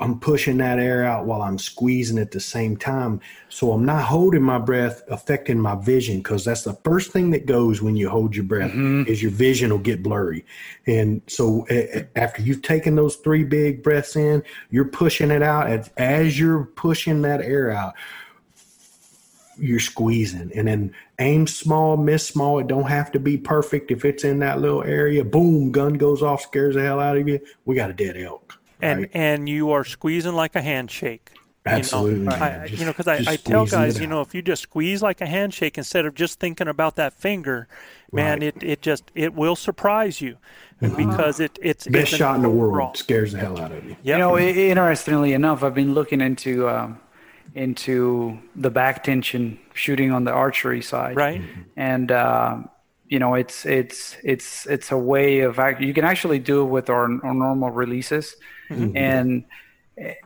I'm pushing that air out while I'm squeezing at the same time. So I'm not holding my breath, affecting my vision, because that's the first thing that goes when you hold your breath mm-hmm. is your vision will get blurry. And so after you've taken those three big breaths in, you're pushing it out. As, as you're pushing that air out, you're squeezing and then aim small, miss small. It don't have to be perfect. If it's in that little area, boom, gun goes off, scares the hell out of you. We got a dead elk. And right? and you are squeezing like a handshake. Absolutely, You know, man. I, Just- you know, because I, I tell guys, you know, if you just squeeze like a handshake instead of just thinking about that finger, man, Right. it, it just it will surprise you because it it's best it's shot in the world overall- scares the hell out of you. Yep. You know, i- interestingly enough, I've been looking into um, into the back tension shooting on the archery side, right? and uh, you know, it's it's it's it's a way of act- you can actually do it with our, our normal releases, and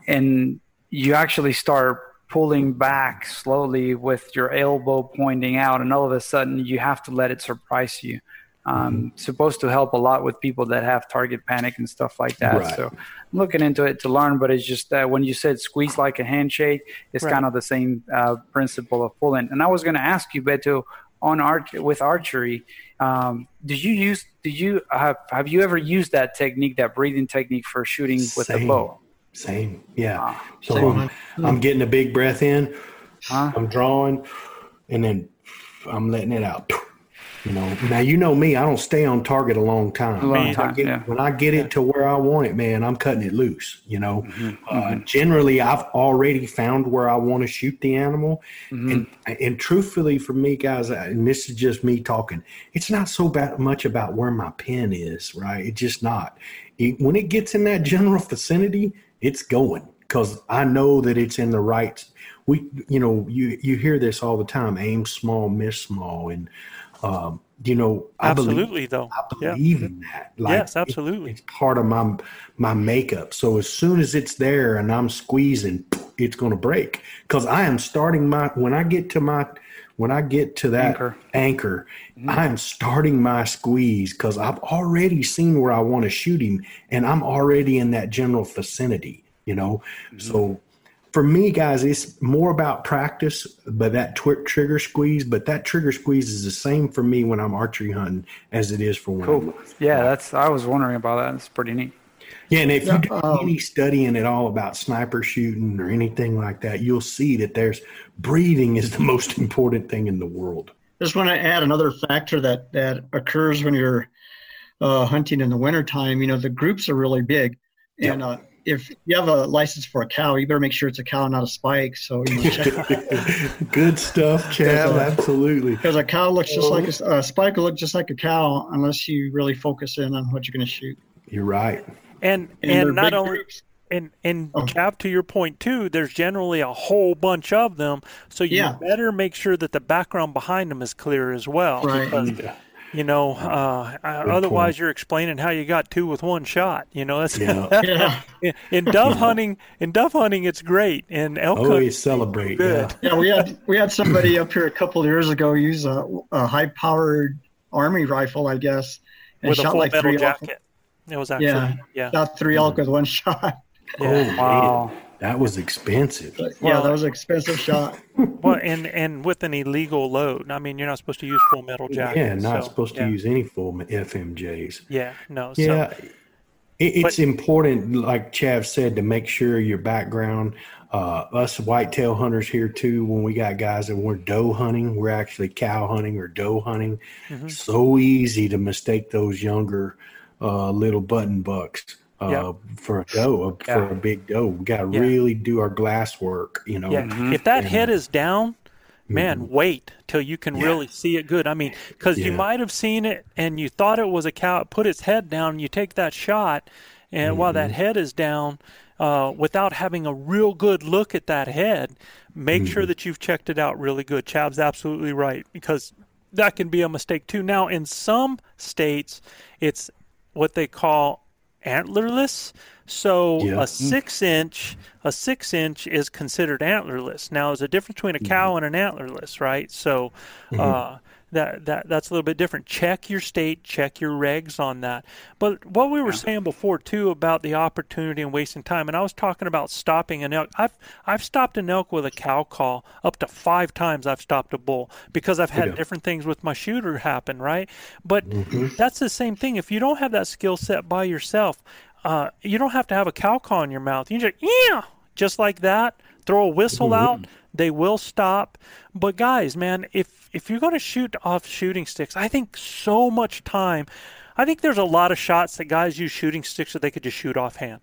and you actually start pulling back slowly with your elbow pointing out, and all of a sudden you have to let it surprise you. Um, Mm-hmm. Supposed to help a lot with people that have target panic and stuff like that. Right. So I'm looking into it to learn, but it's just that when you said squeeze like a handshake, it's Right. kind of the same uh, principle of pulling. And I was going to ask you, Beto, on arch with archery, um, did you use? Did you have? Have you ever used that technique, that breathing technique for shooting with a bow? Same. Yeah. Ah, so same. I'm, I'm getting a big breath in, Huh? I'm drawing, and then I'm letting it out. You know, now you know me. I don't stay on target a long time. A long When I get- yeah. When I get it to where I want it, man, I'm cutting it loose. You know, Mm-hmm, uh, generally I've already found where I want to shoot the animal, Mm-hmm. and and truthfully, for me, guys, and this is just me talking. It's not so bad, much about where my pin is, right? It's just not. It, when it gets in that general vicinity, it's going because I know that it's in the right. We, you know, you you hear this all the time: aim small, miss small, and um, you know, I believe Absolutely, though. I Yeah. believe in mm-hmm. that. Yes, it- absolutely. it's part of my my makeup. So as soon as it's there and I'm squeezing, it's going to break because I am starting my when I get to my when I get to that Anchor. anchor, mm-hmm. I am starting my squeeze because I've already seen where I want to shoot him, and I'm already in that general vicinity. You know, mm-hmm. so for me, guys, it's more about practice, but that twi- trigger squeeze, but that trigger squeeze is the same for me when I'm archery hunting as it is for when I'm Cool. Yeah, that's. I was wondering about that. It's pretty neat. yeah, and if you do um, any studying at all about sniper shooting or anything like that, you'll see that there's breathing is [LAUGHS] the most important thing in the world. Just want to add another factor that that occurs when you're uh, hunting in the wintertime. You know, the groups are really big, and uh, if you have a license for a cow, you better make sure it's a cow, not a spike. So you know, check [LAUGHS] Good stuff, Chad. Uh, Absolutely. because a cow looks just like a, oh. a spike will look just like a cow unless you really focus in on what you're going to shoot. You're right. And And and not only groups. and and Oh. Chap, to your point too, there's generally a whole bunch of them, so you Yeah. better make sure that the background behind them is clear as well. Right. Because, you know, uh, uh, otherwise you're explaining how you got two with one shot. You know, that's Yeah. [LAUGHS] Yeah, in, in dove hunting. In dove hunting, it's great. In elk hunting, Always celebrate. good. Yeah. yeah. We had we had somebody up here a couple of years ago use a, a high powered army rifle, I guess, and with a shot full like metal three elk, jacket. It was actually Yeah. yeah. shot three elk with one [LAUGHS] shot. Oh, Yeah. Wow. Man. That was expensive. yeah, Well- that was an expensive shot. [LAUGHS] Well, and and with an illegal load. I mean, you're not supposed to use full metal jacket. Yeah, not so, supposed to use any full FMJs. Yeah, no. So, Yeah, it, it's But- important, like Chav said, to make sure your background. Uh, us whitetail hunters here too. When we got guys that we're doe hunting, we're actually cow hunting or doe hunting. Mm-hmm. So easy to mistake those younger uh, little button bucks uh, Yeah. for a doe, uh, for a big doe. We got to Yeah. really do our glass work. You know. Yeah, if that head is down, man, wait till you can Yeah. really see it good. I mean, because you might have seen it and you thought it was a cow. It put its head down. And you take that shot, and while that head is down, uh, without having a real good look at that head, make sure that you've checked it out really good. Chav's absolutely right because that can be a mistake too. Now, in some states, it's what they call antlerless. So Yeah. a mm. six inch, a six inch is considered antlerless. Now, there's a difference between a mm-hmm. cow and an antlerless, right? So mm-hmm. uh, that that that's a little bit different. Check your state, check your regs on that. But what we were saying before too about the opportunity and wasting time, and I was talking about stopping an elk. I've I've stopped an elk with a cow call up to five times. I've stopped a bull because I've had Yeah. different things with my shooter happen, right? But that's the same thing. If you don't have that skill set by yourself, uh, you don't have to have a cow call in your mouth. You just yeah, just like that. Throw a whistle out. They will stop. But guys, man, if if you're going to shoot off shooting sticks, I think so much time. I think there's a lot of shots that guys use shooting sticks that they could just shoot offhand.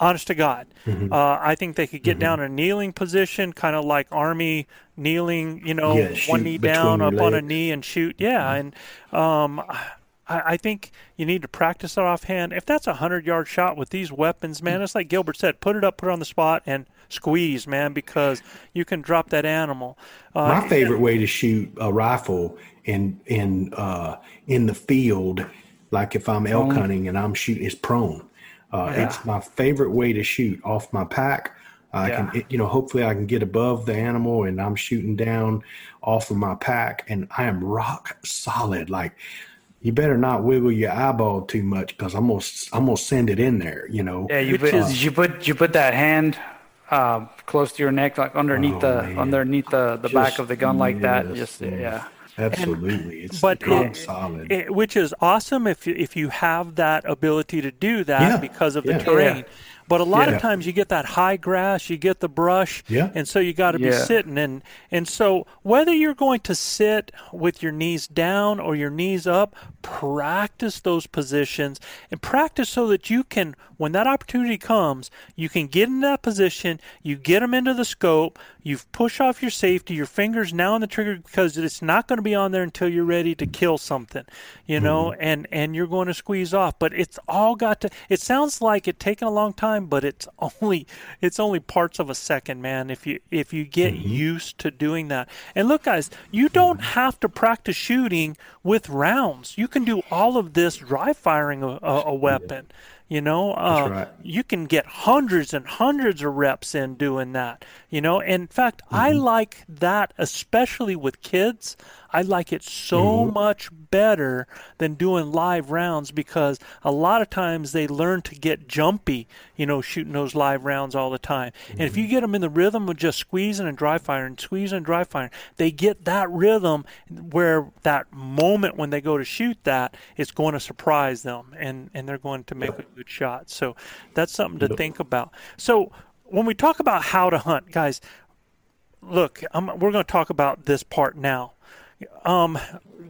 Honest to God, uh, I think they could get down in a kneeling position, kind of like army kneeling. You know, Yeah, one knee down, up on a knee, and shoot. Yeah, and um, I, I think you need to practice that offhand. If that's a hundred yard shot with these weapons, man, it's like Gilbert said: put it up, put it on the spot, and squeeze, man, because you can drop that animal. Uh, My favorite way to shoot a rifle in in uh, in the field, like if I'm elk hunting and I'm shooting, is prone. Uh, It's my favorite way to shoot off my pack. I Yeah. can, you know, hopefully I can get above the animal and I'm shooting down off of my pack and I am rock solid. Like you better not wiggle your eyeball too much because I'm gonna, I'm gonna send it in there. You know. Yeah, you put, is- you put you put that hand uh, close to your neck, like underneath Oh, the man. underneath the, the back of the gun, like that. Just yes. yeah. Absolutely, it's but rock it- solid. It, which is awesome if you, if you have that ability to do that Yeah, because of the yeah. terrain. Yeah. But a lot Yeah. of times you get that high grass, you get the brush, Yeah. and so you got to be sitting and and so whether you're going to sit with your knees down or your knees up, practice those positions and practice so that you can when that opportunity comes, you can get in that position, you get them into the scope, you push off your safety, your fingers now on the trigger because it's not going to be on there until you're ready to kill something, you know, mm-hmm. and and you're going to squeeze off. But it's all got to. It sounds like it taking a long time, but it's [LAUGHS] only it's only parts of a second, man. If you if you get mm-hmm. used to doing that, and look, guys, you don't mm-hmm. have to practice shooting with rounds. You can do all of this dry firing a, a, a weapon. You know, uh, right. you can get hundreds and hundreds of reps in doing that. You know, in fact, I like that especially with kids. I like it so mm-hmm. much better than doing live rounds because a lot of times they learn to get jumpy, you know, shooting those live rounds all the time. And if you mm-hmm. get them in the rhythm of just squeezing and dry firing, squeezing and dry firing, they get that rhythm where that moment when they go to shoot that, it's going to surprise them and, and they're going to make a good shot. So that's something to think about. So when we talk about how to hunt, guys, look, I'm, we're going to talk about this part now. Um,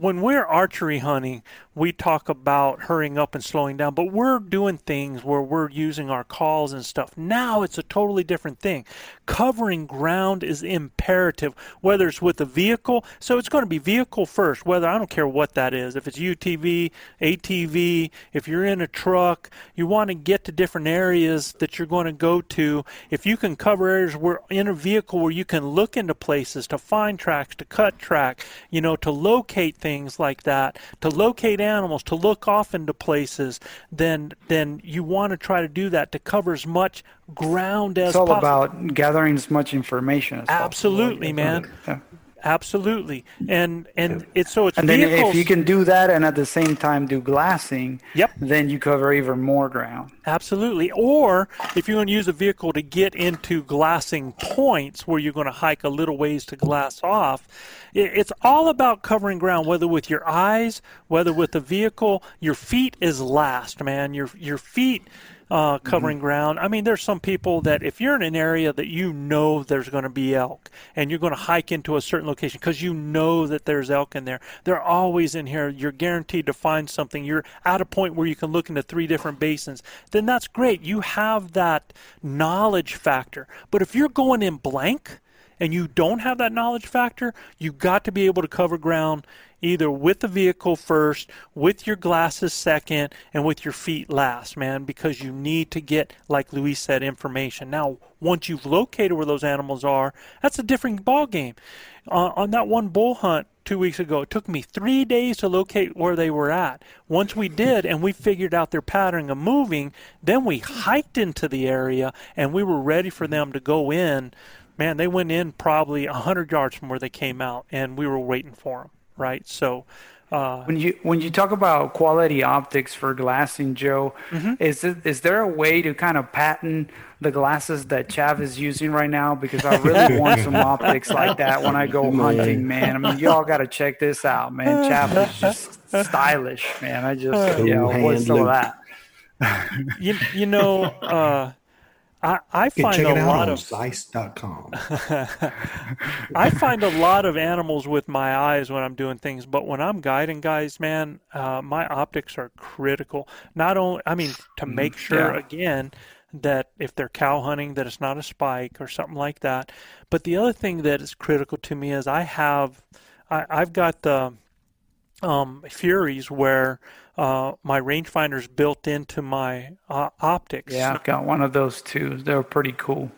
when we're archery hunting, we talk about hurrying up and slowing down, but we're doing things where we're using our calls and stuff. Now it's a totally different thing. Covering ground is imperative, whether it's with a vehicle. So it's going to be vehicle first, whether I don't care what that is. If it's UTV, ATV, if you're in a truck, you want to get to different areas that you're going to go to. If you can cover areas where in a vehicle where you can look into places to find tracks, to cut track, you know, to locate things like that, to locate animals, to look off into places, then then you want to try to do that to cover as much ground as It's all possible. about gathering as much information as possible. Absolutely, man. Yeah. Absolutely, and and it's so it's And then if you can do that and at the same time do glassing, Yep. then you cover even more ground. Absolutely. Or if you're going to use a vehicle to get into glassing points where you're going to hike a little ways to glass off, it's all about covering ground, whether with your eyes, whether with the vehicle. Your feet is last, man. Your your feet. Uh, covering ground. I mean, there's some people that if you're in an area that you know there's going to be elk and you're going to hike into a certain location because you know that there's elk in there, they're always in here. You're guaranteed to find something. You're at a point where you can look into three different basins. Then that's great. You have that knowledge factor. But if you're going in blank, and you don't have that knowledge factor, You've got to be able to cover ground either with the vehicle first, with your glasses second, and with your feet last, man, because you need to get, like Luis said, information. Now, once you've located where those animals are, that's a different ball game. Uh, on that one bull hunt two weeks ago, it took me three days to locate where they were at. Once we did, and we figured out their pattern of moving, then we hiked into the area, and we were ready for them to go in man, they went in probably a hundred yards from where they came out, and we were waiting for them. Right, so. Uh, When you when you talk about quality optics for glassing, Joe, Mm-hmm. is it, is there a way to kind of patent the glasses that Chav is using right now? Because I really [LAUGHS] want some optics like that when I go hunting, man. I mean, y'all got to check this out, man. Chav is just stylish, man. I just yeah, what's some of hand that? you, you know, uh, I, I find check a out lot on of Zeiss.com. [LAUGHS] I find a lot of animals with my eyes when I'm doing things, but when I'm guiding guys, man, uh, my optics are critical. Not only, I mean, to make sure yeah. again that if they're cow hunting, that it's not a spike or something like that. But the other thing that is critical to me is I have, I, I've got the um, Furies where uh, my rangefinder's built into my uh, optics. Yeah, I've got one of those too. They're pretty cool.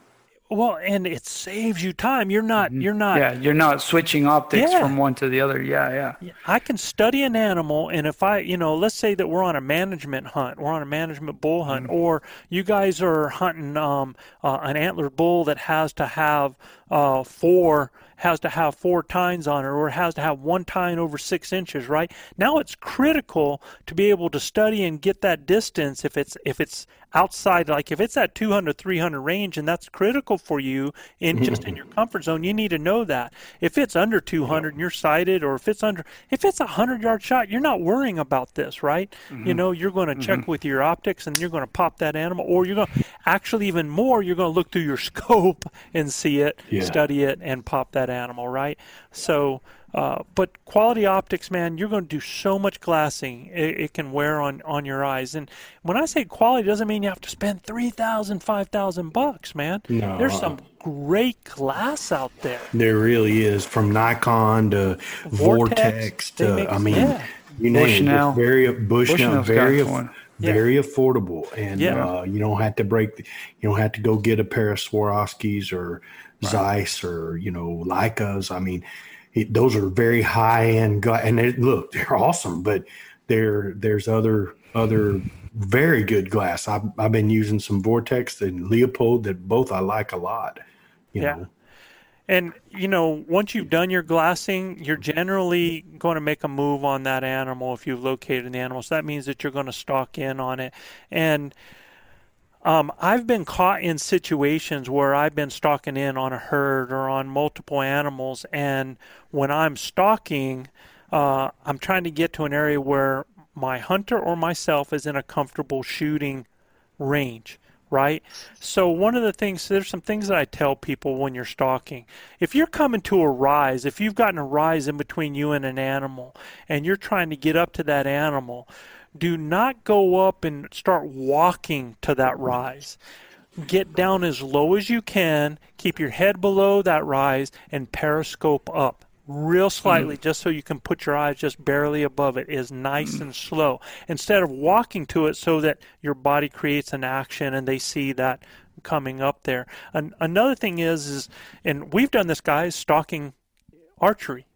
Well, and it saves you time. You're not. You're not. Yeah, you're not switching optics Yeah. from one to the other. Yeah, yeah. I can study an animal, and if I, you know, let's say that we're on a management hunt, we're on a management bull hunt, or you guys are hunting um, uh, an antlered bull that has to have uh, four has to have four tines on it, or it has to have one tine over six inches, right? Now it's critical to be able to study and get that distance if it's if it's outside like if it's at 200 300 range and that's critical for you in mm-hmm. just in your comfort zone you need to know that. If it's under 200 and you're sighted or if it's under if it's a 100 yard shot you're not worrying about this right? You mm-hmm. know you're going to check mm-hmm. with your optics and you're going to pop that animal or you're going to actually even more you're going to look through your [LAUGHS] scope and see it Yeah. study it and pop that animal right? So uh, but quality optics, man, you're going to do so much glassing. It, it can wear on, on your eyes. And when I say quality, it doesn't mean you have to spend 3000 5000 bucks, man. No, There's some great glass out there. There really is from Nikon to Vortex, Vortex, to make- I mean, yeah. you name Bushnell. just very Bushnell, Bushnell's very. Yeah. very affordable, and Yeah. uh, you don't have to break. The, you don't have to go get a pair of Swarovskis or Zeiss or you know Leicas. I mean, it, those are very high end. And they, look, they're awesome, but there there's other other very good glass. I've I've been using some Vortex and Leupold that both I like a lot. You Yeah. know. And you know, once you've done your glassing, you're generally going to make a move on that animal if you've located the animal. So that means that you're going to stalk in on it. And um, I've been caught in situations where I've been stalking in on a herd or on multiple animals, and when I'm stalking, uh, I'm trying to get to an area where my hunter or myself is in a comfortable shooting range, right? So one of the things there's some things that I tell people when you're stalking. If you're coming to a rise, if you've gotten a rise in between you and an animal and you're trying to get up to that animal, do not go up and start walking to that rise. Get down as low as you can, keep your head below that rise and periscope up real slightly just so you can put your eyes just barely above it. Is nice and slow. Instead of walking to it so that your body creates an action and they see that coming up there. An- another thing is is and we've done this guys stalking archery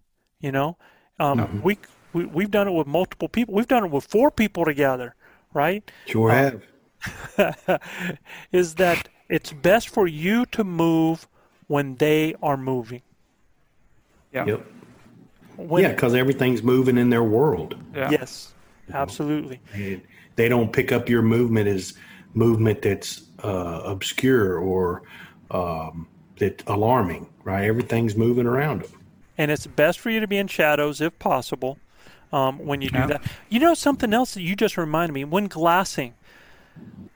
you know? Um, we, we we've done it with multiple people we've done it with four people together right Sure have. [LAUGHS] is that it's best for you to move when they are moving Yeah. Yep. when yeah, because everything's moving in their world. Yeah. yes absolutely They, they don't pick up your movement as movement that's uh, obscure or um, that alarming, right? Everything's moving around them. and it's best for you to be in shadows if possible um, when you do Yeah. that. You know something else that you just reminded me when glassing.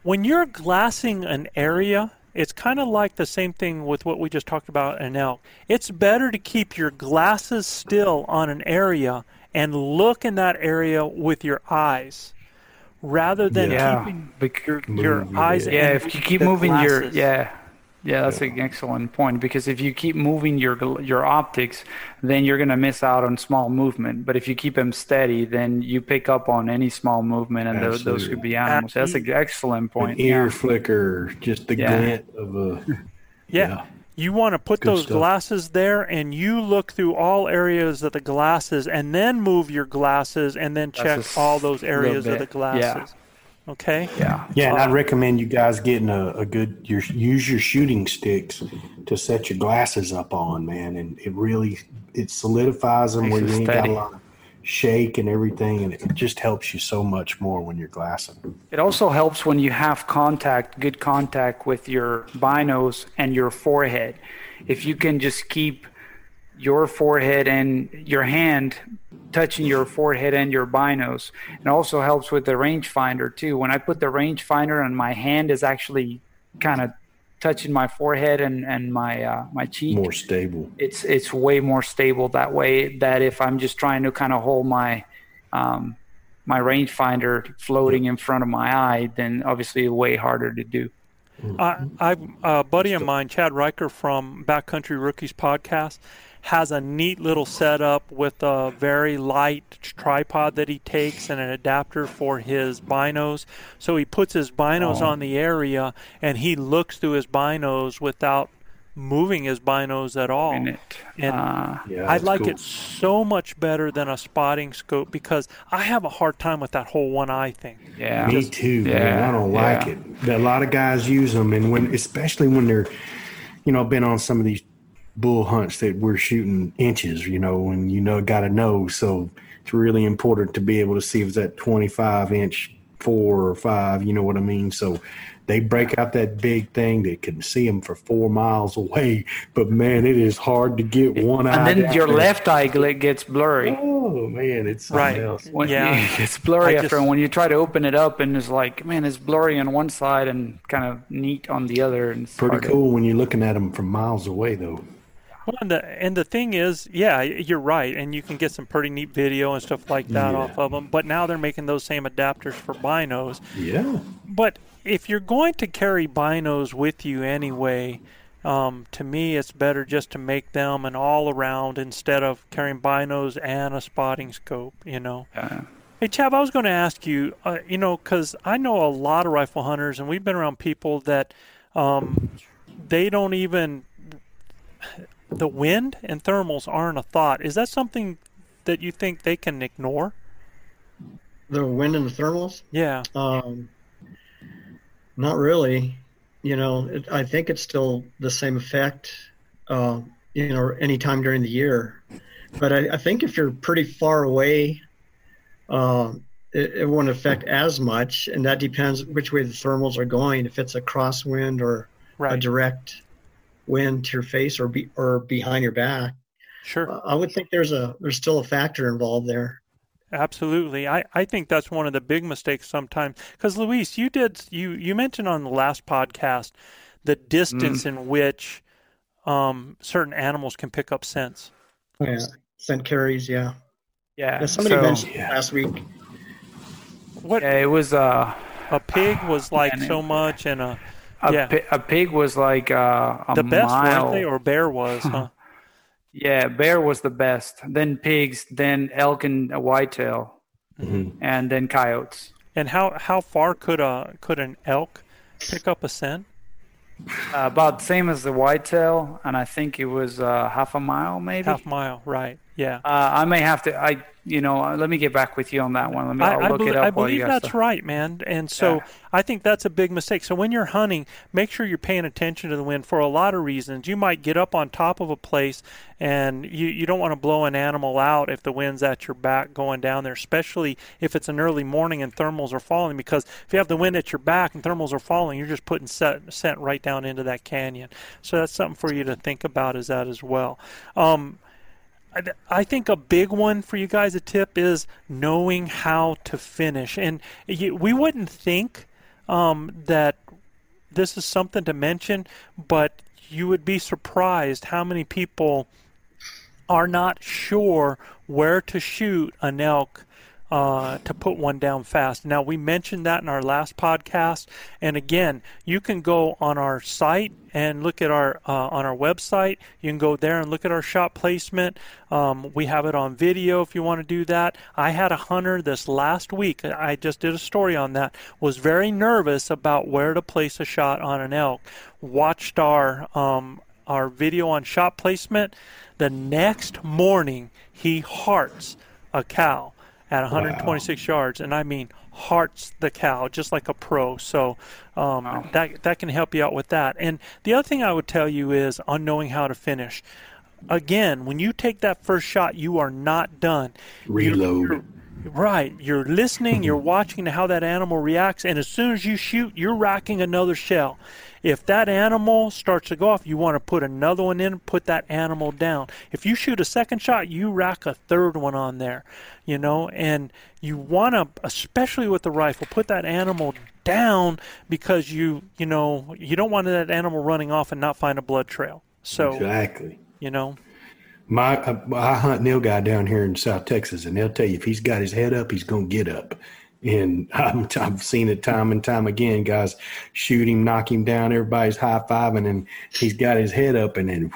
When you're glassing an area, it's kind of like the same thing with what we just talked about in elk. It's better to keep your glasses still on an area and look in that area with your eyes rather than Yeah. keeping Bec- your, your eyes. yeah, if you keep the moving your glasses. yeah, yeah, that's an excellent point because if you keep moving your your optics, then you're gonna miss out on small movement. But if you keep them steady, then you pick up on any small movement, and those, those could be animals. That's an excellent point. An ear Yeah. flicker, just the Yeah. glint of a. Yeah. Yeah. You want to put Good those stuff. glasses there and you look through all areas of the glasses and then move your glasses and then check That's a s- all those areas of the bit. Yeah. glasses. Okay? Yeah, Yeah, and I'd recommend you guys getting a, a good your use your shooting sticks to set your glasses up on, man, and it really it solidifies them Makes where you ain't got a lot of shake and everything, and it just helps you so much more when you're glassing. It also helps when you have contact, good contact with your binos and your forehead. If you can just keep your forehead and your hand touching your forehead and your binos. It also helps with the rangefinder too. When I put the rangefinder and my hand is actually kind of touching my forehead and, and my uh, my cheek, More stable. it's it's way more stable that way. That if I'm just trying to kind of hold my um, my rangefinder floating in front of my eye, then obviously way harder to do. I, I, a buddy of mine, Chad Riker from Backcountry Rookies podcast, has a neat little setup with a very light tripod that he takes and an adapter for his binos. So he puts his binos on the area and he looks through his binos without moving his binos at all. In it. And Uh, Yeah, I like cool. it so much better than a spotting scope because I have a hard time with that whole one eye thing. yeah. Me too, man. I don't like it. A lot of guys use them, and when, especially when they're, you know, been on some of these bull hunts that we're shooting inches, you know, and you know, got to know. So it's really important to be able to see if it's that 25 inch four or five, you know what I mean? So they break out that big thing that can see them for four miles away, but man, it is hard to get one eye. And then your there. left eye gl- gets blurry. Oh man, it's something Right. else. When, Yeah. [LAUGHS] it's blurry I after. just- when you try to open it up, and it's like, man, it's blurry on one side and kind of neat on the other. And it's Pretty hard to- cool when you're looking at them from miles away, though. Well, and the and the thing is, yeah, you're right, and you can get some pretty neat video and stuff like that Yeah. off of them. But now they're making those same adapters for binos. Yeah. But if you're going to carry binos with you anyway, um, to me, it's better just to make them an all around instead of carrying binos and a spotting scope. You know. Yeah. Hey, Chab, I was going to ask you, uh, you know, because I know a lot of rifle hunters, and we've been around people that um, they don't even. The wind and thermals aren't a thought. Is that something that you think they can ignore? The wind and the thermals? Yeah. Um, not really. You know, it, I think it's still the same effect, uh, you know, anytime during the year. But I, I think if you're pretty far away, uh, it, it won't affect as much. And that depends which way the thermals are going. If it's a crosswind or a direct wind to your face or be, or behind your back, Sure. uh, I would think there's a there's still a factor involved there. Absolutely. I, I think that's one of the big mistakes sometimes. Because, Luis, you did, you, you mentioned on the last podcast the distance in which um, certain animals can pick up scents. Yeah, scent carries. Yeah. Yeah. Yeah, somebody so- mentioned it last week. What Yeah, it was uh, a pig was like man, so it- much, and a a, Yeah. pi- a pig was like uh, a the best, mile. weren't they? Or bear was, huh? [LAUGHS] Yeah, bear was the best. Then pigs, then elk and a whitetail, Mhm. and then coyotes. And how how far could a could an elk pick up a scent? Uh, about the same as the whitetail, and I think it was uh, half a mile, maybe. Half mile, right? Yeah. Uh, I may have to. I, you know, uh, let me get back with you on that one. Let me. I'll I, I, look belie- it up I believe that's right, man. And so Yeah. I think that's a big mistake. So when you're hunting, make sure you're paying attention to the wind for a lot of reasons. You might get up on top of a place and you, you don't want to blow an animal out if the wind's at your back going down there, especially if it's an early morning and thermals are falling. Because if you have the wind at your back and thermals are falling, you're just putting set, scent right down into that canyon. So that's something for you to think about is that as well. Um, I- think a big one for you guys, a tip is knowing how to finish. And you, we wouldn't think um, that this is something to mention, but you would be surprised how many people are not sure where to shoot an elk uh, to put one down fast. Now, we mentioned that in our last podcast, and again, you can go on our site and look at our uh, on our website. You can go there and look at our shot placement. Um, we have it on video if you want to do that. I had a hunter this last week. I just did a story on that. Was very nervous about where to place a shot on an elk. Watched our um, our video on shot placement. The next morning, he hearts a cow at 126 yards, and I mean hearts the cow just like a pro. So um, that that can help you out with that. And the other thing I would tell you is on knowing how to finish. Again, when you take that first shot, you are not done. You're- Reload. you're- Right. You're listening, you're mm-hmm. watching to how that animal reacts, and as soon as you shoot, you're racking another shell. If that animal starts to go off, you want to put another one in, put that animal down. If you shoot a second shot, you rack a third one on there, you know, and you want to, especially with the rifle, put that animal down because you, you know, you don't want that animal running off and not find a blood trail. So, Exactly. you know, My, uh, I hunt nilgai down here in South Texas, and they'll tell you if he's got his head up, he's to get up. And [LAUGHS] I'm, I've seen it time and time again. Guys shoot him, knock him down. Everybody's high fiving, and he's got his head up, and then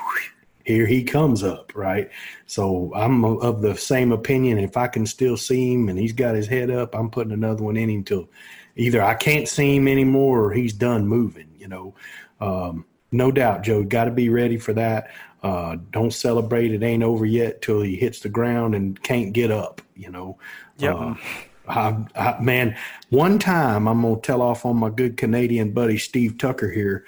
here he comes up. Right. So I'm of the same opinion. If I can still see him, and he's got his head up, I'm putting another one in him till either I can't see him anymore or he's done moving. You know. Um, no doubt, Joe. Got to be ready for that. Uh, don't celebrate. It ain't over yet till he hits the ground and can't get up. You know. Yep. Uh, I, I, man, one time I'm gonna tell off on my good Canadian buddy Steve Tucker here.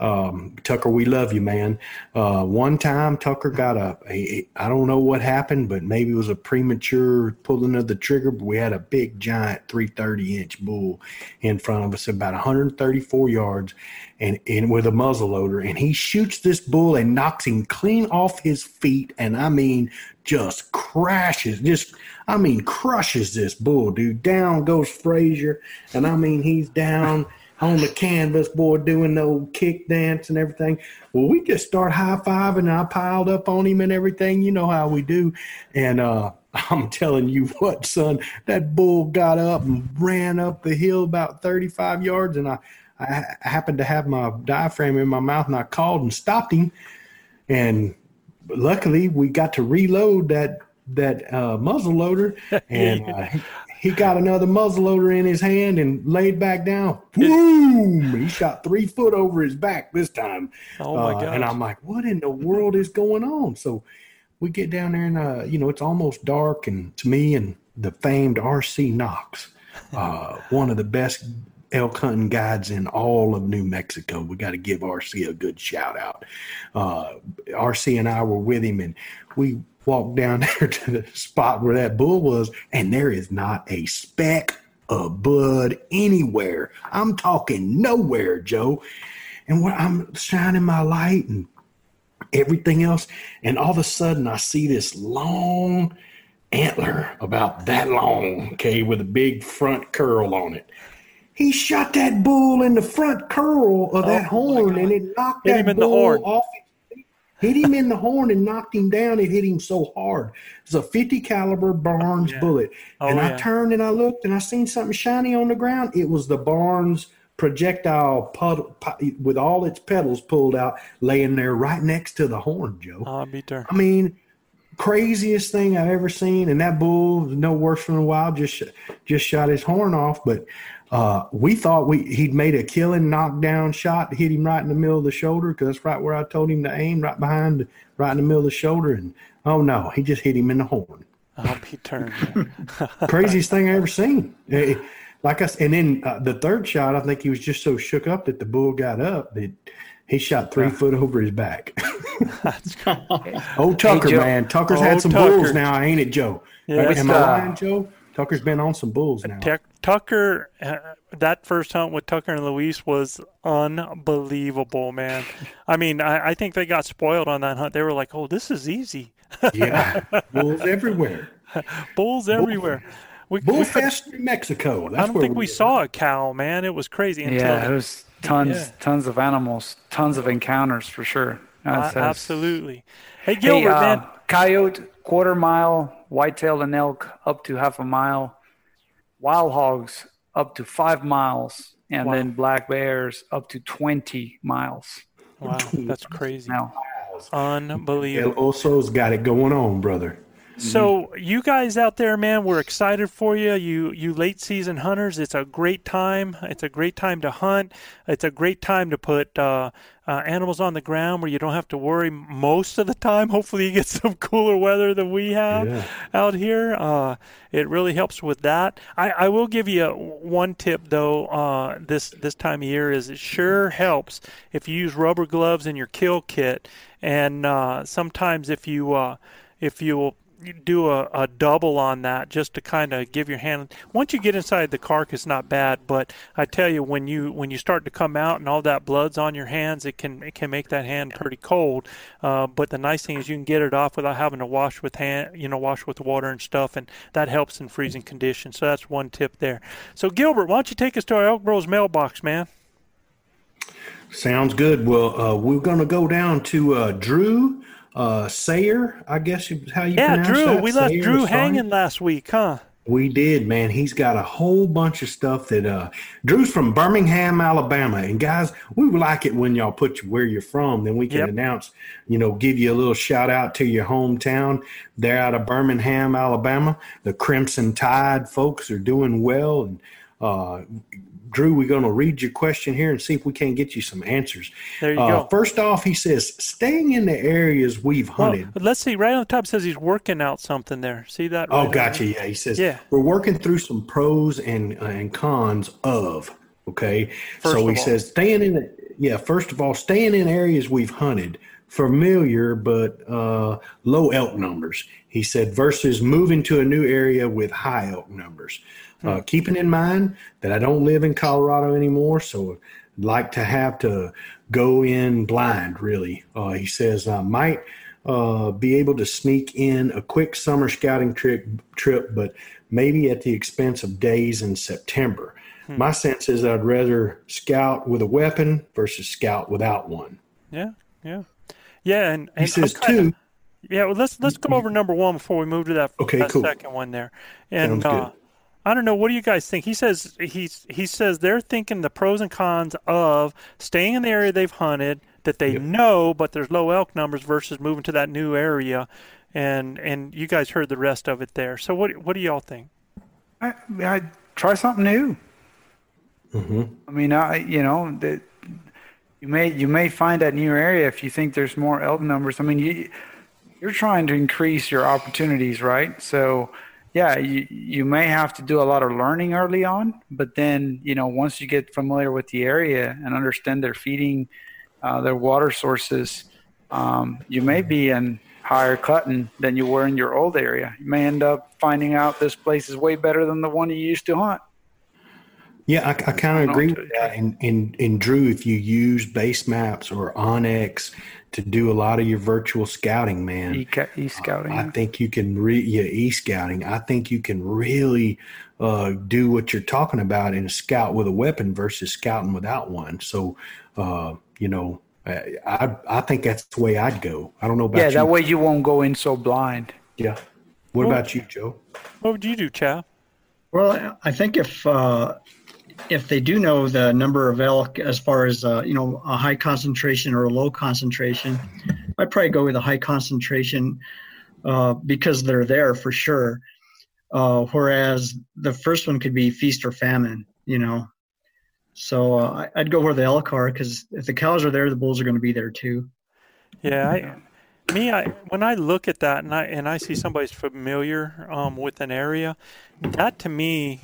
Um, Tucker, we love you, man. Uh, one time Tucker got a, a, I don't know what happened, but maybe it was a premature pulling of the trigger. But we had a big giant 330 inch bull in front of us, about 134 yards, and, and with a muzzle loader. And he shoots this bull and knocks him clean off his feet. And I mean, just crashes, just I mean, crushes this bull, dude. Down goes Frazier, and I mean, he's down on the canvas, boy, doing the old kick dance and everything. Well, we just start high fiving, and I piled up on him and everything. You know how we do. And uh, [LAUGHS] I'm telling you what, son, that bull got up and ran up the hill about 35 yards, and I, I happened to have my diaphragm in my mouth, and I called and stopped him. And luckily, we got to reload that that uh, muzzle loader, [LAUGHS] and uh, he got another muzzleloader in his hand and laid back down. Boom! He shot three foot over his back this time. Oh my uh, god! And I'm like, what in the world is going on? So we get down there, and uh, you know, it's almost dark, and to me and the famed RC Knox, uh, [LAUGHS] one of the best elk hunting guides in all of New Mexico. We got to give RC a good shout out. Uh, RC and I were with him, and we walked down [LAUGHS] there to the spot where that bull was, and there is not a speck of blood anywhere. I'm talking nowhere, Joe. And when I'm shining my light and everything else, and all of a sudden I see this long antler about that long, okay, with a big front curl on it. He shot that bull in the front curl of that Oh, horn, and it knocked Hit that him in the bull horn. off. Hit him in the horn and knocked him down. It hit him so hard. It's a 50 caliber Barnes Yeah. bullet. Oh, and I turned and I looked and I seen something shiny on the ground. It was the Barnes projectile puddle, pu- with all its petals pulled out, laying there right next to the horn, Joe. Oh, be darned. I mean, craziest thing I've ever seen. And that bull, no worse than a wild, just just shot his horn off. But uh, we thought we he'd made a killing knockdown shot, hit him right in the middle of the shoulder because that's right where I told him to aim, right behind, right in the middle of the shoulder. And oh no, he just hit him in the horn. I'll be turned. [LAUGHS] Craziest thing I ever seen. Eh, Like I s- and then uh, the third shot, I think he was just so shook up that the bull got up that he shot three foot over his back. [LAUGHS] That's Oh, Tucker, Joe. man. Tucker's Oh, had some Tucker. bulls now, ain't it, Joe? Yeah. Am I Uh, lying, Joe? Tucker's been on some bulls now. Tuck- Tucker, uh, that first hunt with Tucker and Luis was unbelievable, man. I mean, I, I think they got spoiled on that hunt. They were like, "Oh, this is easy." Yeah, [LAUGHS] bulls everywhere. Bulls everywhere. We, we Bull could- Fest, New Mexico. That's I don't where think we were. saw a cow, man. It was crazy until Yeah, it was tons, Yeah. tons of animals, tons of encounters for sure. Uh, That's- that's- absolutely. Hey, Hey, Gilbert, uh, man. coyote, quarter mile, whitetail and elk up to half a mile, wild hogs up to five miles, and Wow. then black bears up to 20 miles. Wow, that's crazy. Now, El Unbelievable. Oso's got it going on, brother. So you guys out there, man, we're excited for you. You you late season hunters, it's a great time. It's a great time to hunt. It's a great time to put uh, uh, animals on the ground where you don't have to worry most of the time. [LAUGHS] Hopefully, you get some cooler weather than we have Yeah. out here. Uh, it really helps with that. I, I will give you one tip though. Uh, this this time of year is it sure helps if you use rubber gloves in your kill kit, and uh, sometimes if you uh, if you do a, a double on that just to kind of give your hand. Once you get inside the carcass not bad but i tell you when you when you start to come out and all that blood's on your hands it can it can make that hand pretty cold. Uh, but the nice thing is you can get it off without having to wash with hand you know wash with water and stuff and that helps in freezing conditions. So that's one tip there. So gilbert why don't you take us to our elk bros mailbox man? Sounds good. Well, uh, we're going to go down to uh, Drew uh, Sayer, I guess is how you yeah drew that. we left Sayer, drew hanging last week huh We did, man. He's got a whole bunch of stuff that uh Drew's from Birmingham, Alabama. And guys, we like it when y'all put where you're from. Then we can Yep. announce, you know, give you a little shout out to your hometown. They're out of Birmingham, Alabama. The Crimson Tide folks are doing well. And Uh, Drew, we're going to read your question here and see if we can't get you some answers. There you Uh, go. First off, he says, staying in the areas we've Well, hunted. let's see. Right on the top says he's working out something there. See that? Oh, gotcha. there? Yeah, he says Yeah. we're working through some pros and uh, and cons of. Okay, First so he all. says staying in. The, yeah, first of all, staying in areas we've hunted, familiar but uh, low elk numbers. He said versus moving to a new area with high elk numbers. Hmm. Uh, keeping in mind that I don't live in Colorado anymore, so I'd like to have to go in blind. Really, uh, he says I might uh, be able to sneak in a quick summer scouting trip, trip, but maybe at the expense of days in September. My sense is I'd rather scout with a weapon versus scout without one. Yeah, yeah, yeah. And, and He says kinda- too. Yeah, well, let's let's go over number one before we move to that, Okay, that cool. second one there. And uh, I don't know. What do you guys think? He says he's he says they're thinking the pros and cons of staying in the area they've hunted that they Yep. know, but there's low elk numbers versus moving to that new area. And and you guys heard the rest of it there. So what what do y'all think? I, I try something new. Mm-hmm. I mean, I you know that you may you may find that new area if you think there's more elk numbers. I mean, you you're trying to increase your opportunities, right? So, yeah, you you may have to do a lot of learning early on, but then you know once you get familiar with the area and understand their feeding, uh, their water sources, um, you may be in higher cutting than you were in your old area. You may end up finding out this place is way better than the one you used to hunt. Yeah, I, I kind of agree with that. And, and and Drew, if you use base maps or onX to do a lot of your virtual scouting, man, E, e scouting. I think you can re yeah, e scouting. I think you can really uh, do what you're talking about in a scout with a weapon versus scouting without one. So, uh, you know, I, I I think that's the way I'd go. I don't know about you. yeah, you. that way you won't go in so blind. Yeah. What Well- about you, Joe? What would you do, Chow? Well, I think if uh, if they do know the number of elk as far as uh, you know a high concentration or a low concentration, I'd probably go with a high concentration uh, because they're there for sure. Uh, whereas the first one could be feast or famine, you know. So uh, I- I'd go where the elk are because if the cows are there, the bulls are going to be there too. Yeah, I, me, I when I look at that and I and I see somebody's familiar um, with an area, that to me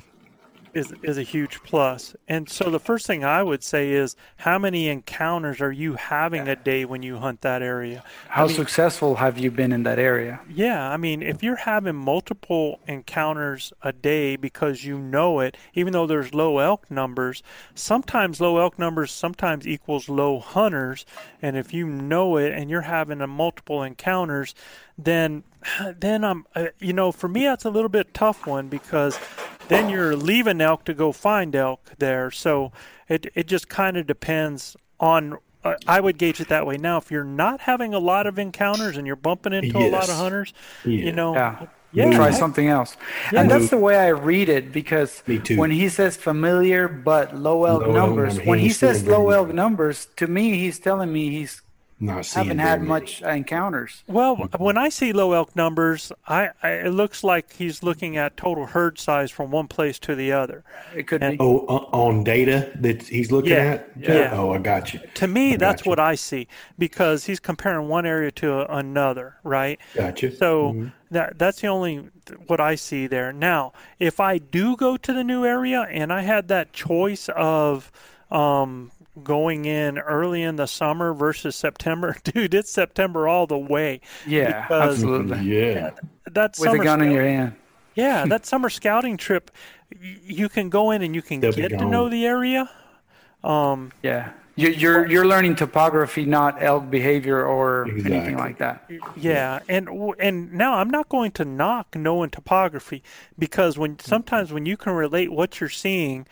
is is a huge plus. And so the first thing I would say is, how many encounters are you having a day when you hunt that area? How successful have you been in that area? Yeah, I mean, if you're having multiple encounters a day because you know it, even though there's low elk numbers, sometimes low elk numbers sometimes equals low hunters, and if you know it and you're having a multiple encounters, then [SIGHS] then I'm uh, you know, for me that's a little bit tough one because then you're leaving elk to go find elk there. So it it just kind of depends on uh, I would gauge it that way. Now, if you're not having a lot of encounters and you're bumping into a lot of hunters, Yeah. you know, Yeah. yeah, Try heck, something else. Yeah. And that's the way I read it because Me too. when he says familiar but low elk Low numbers, number, when he he ain't seeing says low elk numbers, to me, he's telling me he's Not seeing haven't had many. much encounters. Well, when I see low elk numbers, I, I it looks like he's looking at total herd size from one place to the other. It could And- be. Oh, on data that he's looking Yeah, at? yeah. Oh, I got you. To me, that's gotcha. what I see because he's comparing one area to another, right? Gotcha. So Mhm. that that's the only what I see there. Now, if I do go to the new area and I had that choice of um, going in early in the summer versus September, [LAUGHS] dude, it's September all the way. yeah, because- absolutely. Yeah. that's With a summer gun in your hand. yeah, [LAUGHS] that summer scouting trip, you can go in and you can They'll get to know the area. Um, Yeah. You- You're you're learning topography, not elk behavior or anything like that. Yeah, and and now I'm not going to knock knowing topography because when sometimes when you can relate what you're seeing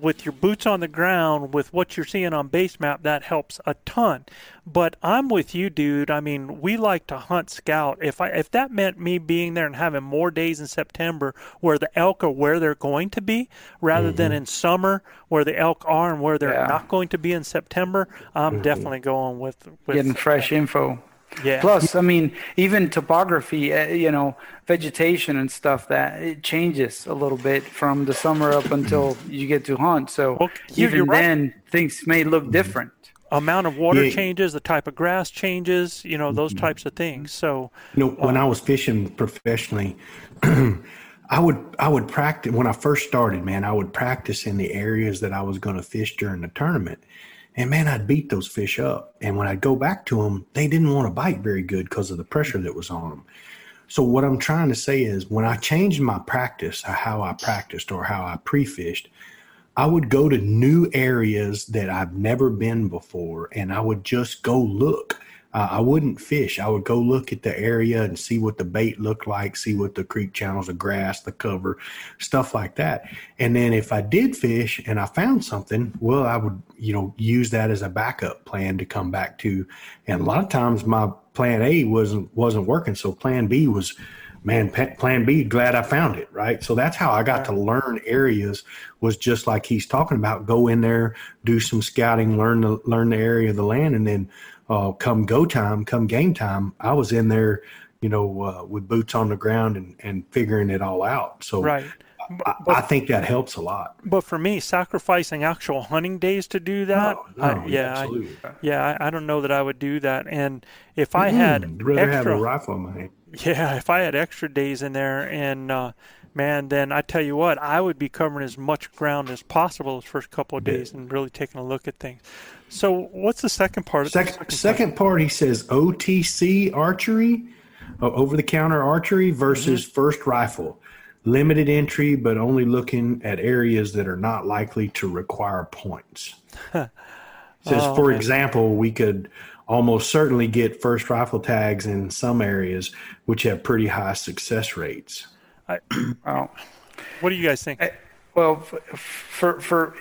with your boots on the ground with what you're seeing on base map that helps a ton. But I'm with you, dude. I mean, we like to hunt scout. If I if that meant me being there and having more days in September where the elk are where they're going to be rather than mm-hmm. in summer where the elk are and where they're Yeah. not going to be in September, I'm mm-hmm. definitely going with with Getting fresh info Yeah. Plus, I mean, even topography, uh, you know, vegetation and stuff that it changes a little bit from the summer up until you get to hunt. So Well, even right. then, things may look different. Amount of water Yeah. changes, the type of grass changes, you know, those types of things. So, You know, when I was fishing professionally, [CLEARS THROAT] I would I would practice when I first started, man, I would practice in the areas that I was going to fish during the tournament. And man, I'd beat those fish up. And when I'd go back to them, they didn't want to bite very good because of the pressure that was on them. So what I'm trying to say is when I changed my practice, how I practiced or how I pre-fished, I would go to new areas that I've never been before and I would just go look. Uh, I wouldn't fish. I would go look at the area and see what the bait looked like, see what the creek channels, the grass, the cover, stuff like that. And then if I did fish and I found something, well, I would, you know, use that as a backup plan to come back to. And a lot of times my plan A wasn't wasn't working, so plan B was man plan b glad i found it right so that's how i got to learn areas was just like he's talking about go in there do some scouting learn the learn the area of the land and then uh, come go time come game time i was in there you know uh, with boots on the ground and, and figuring it all out so right. I, I think that helps a lot But for me, sacrificing actual hunting days to do that, Oh, no, I- yeah, I- absolutely. yeah, I, don't know that I would do that. And if I had I'd rather have extra, a rifle in my hand [LAUGHS] yeah, if I had extra days in there, and uh, man, then I tell you what, I would be covering as much ground as possible those first couple of days and really taking a look at things. So, what's the second part? of the Second, second part, he says OTC archery, over the counter archery versus Mm-hmm. first rifle. Limited entry, but only looking at areas that are not likely to require points. [LAUGHS] says, Oh, for example, we could almost certainly get first rifle tags in some areas which have pretty high success rates. Wow. [CLEARS THROAT] What do you guys think? Well, f- for for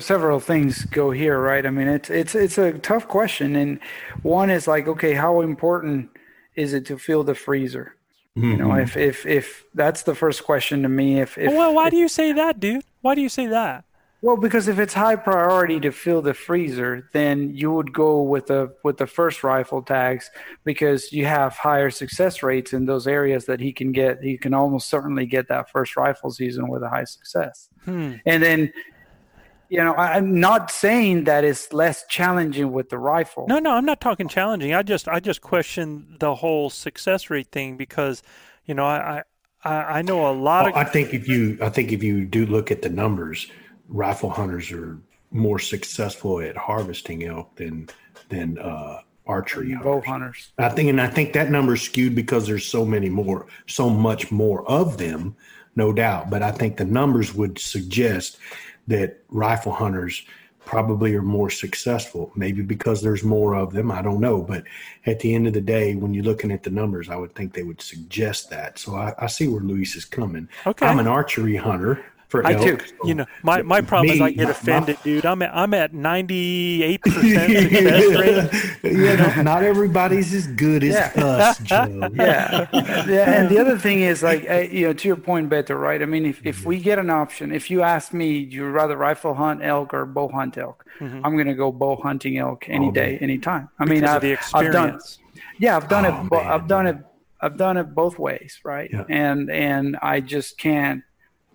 several things go here, right? I mean, it's it's it's a tough question, and one is like, okay, how important is it to fill the freezer? You know, mm-hmm. if if if that's the first question to me, if if well, why do you say that, dude? Why do you say that? Well, because if it's high priority to fill the freezer, then you would go with the with the first rifle tags because you have higher success rates in those areas that he can get. He can almost certainly get that first rifle season with a high success. Hmm. And then, you know, I, I'm not saying that it's less challenging with the rifle. No, no, I'm not talking challenging. I just I just question the whole success rate thing because, you know, I I, I know a lot of I think if you, I think if you do look at the numbers, rifle hunters are more successful at harvesting elk than than uh, archery bow hunters. hunters. I think, and I think that number is skewed because there's so many more, so much more of them, no doubt. But I think the numbers would suggest that rifle hunters probably are more successful. Maybe because there's more of them. I don't know. But at the end of the day, when you're looking at the numbers, I would think they would suggest that. So I, I see where Luis is coming. Okay. I'm an archery hunter for I elk. too. so- you know my, my problem is I get my- offended, [LAUGHS] dude. I'm at I'm at 98 percent success rate. you know, not everybody's as good as Yeah. us, [LAUGHS] Joe. yeah. yeah. And the other thing is like, you know, to your point, Beto, right? I mean, if, if we get an option, if you ask me, do you rather rifle hunt elk or bow hunt elk? Mm-hmm. I'm going to go bow hunting elk any Oh, day, anytime. I mean, I've, the I've done, yeah, I've done Oh, it. bo- man. I've done it. I've done it both ways, right? Yeah. And and I just can't.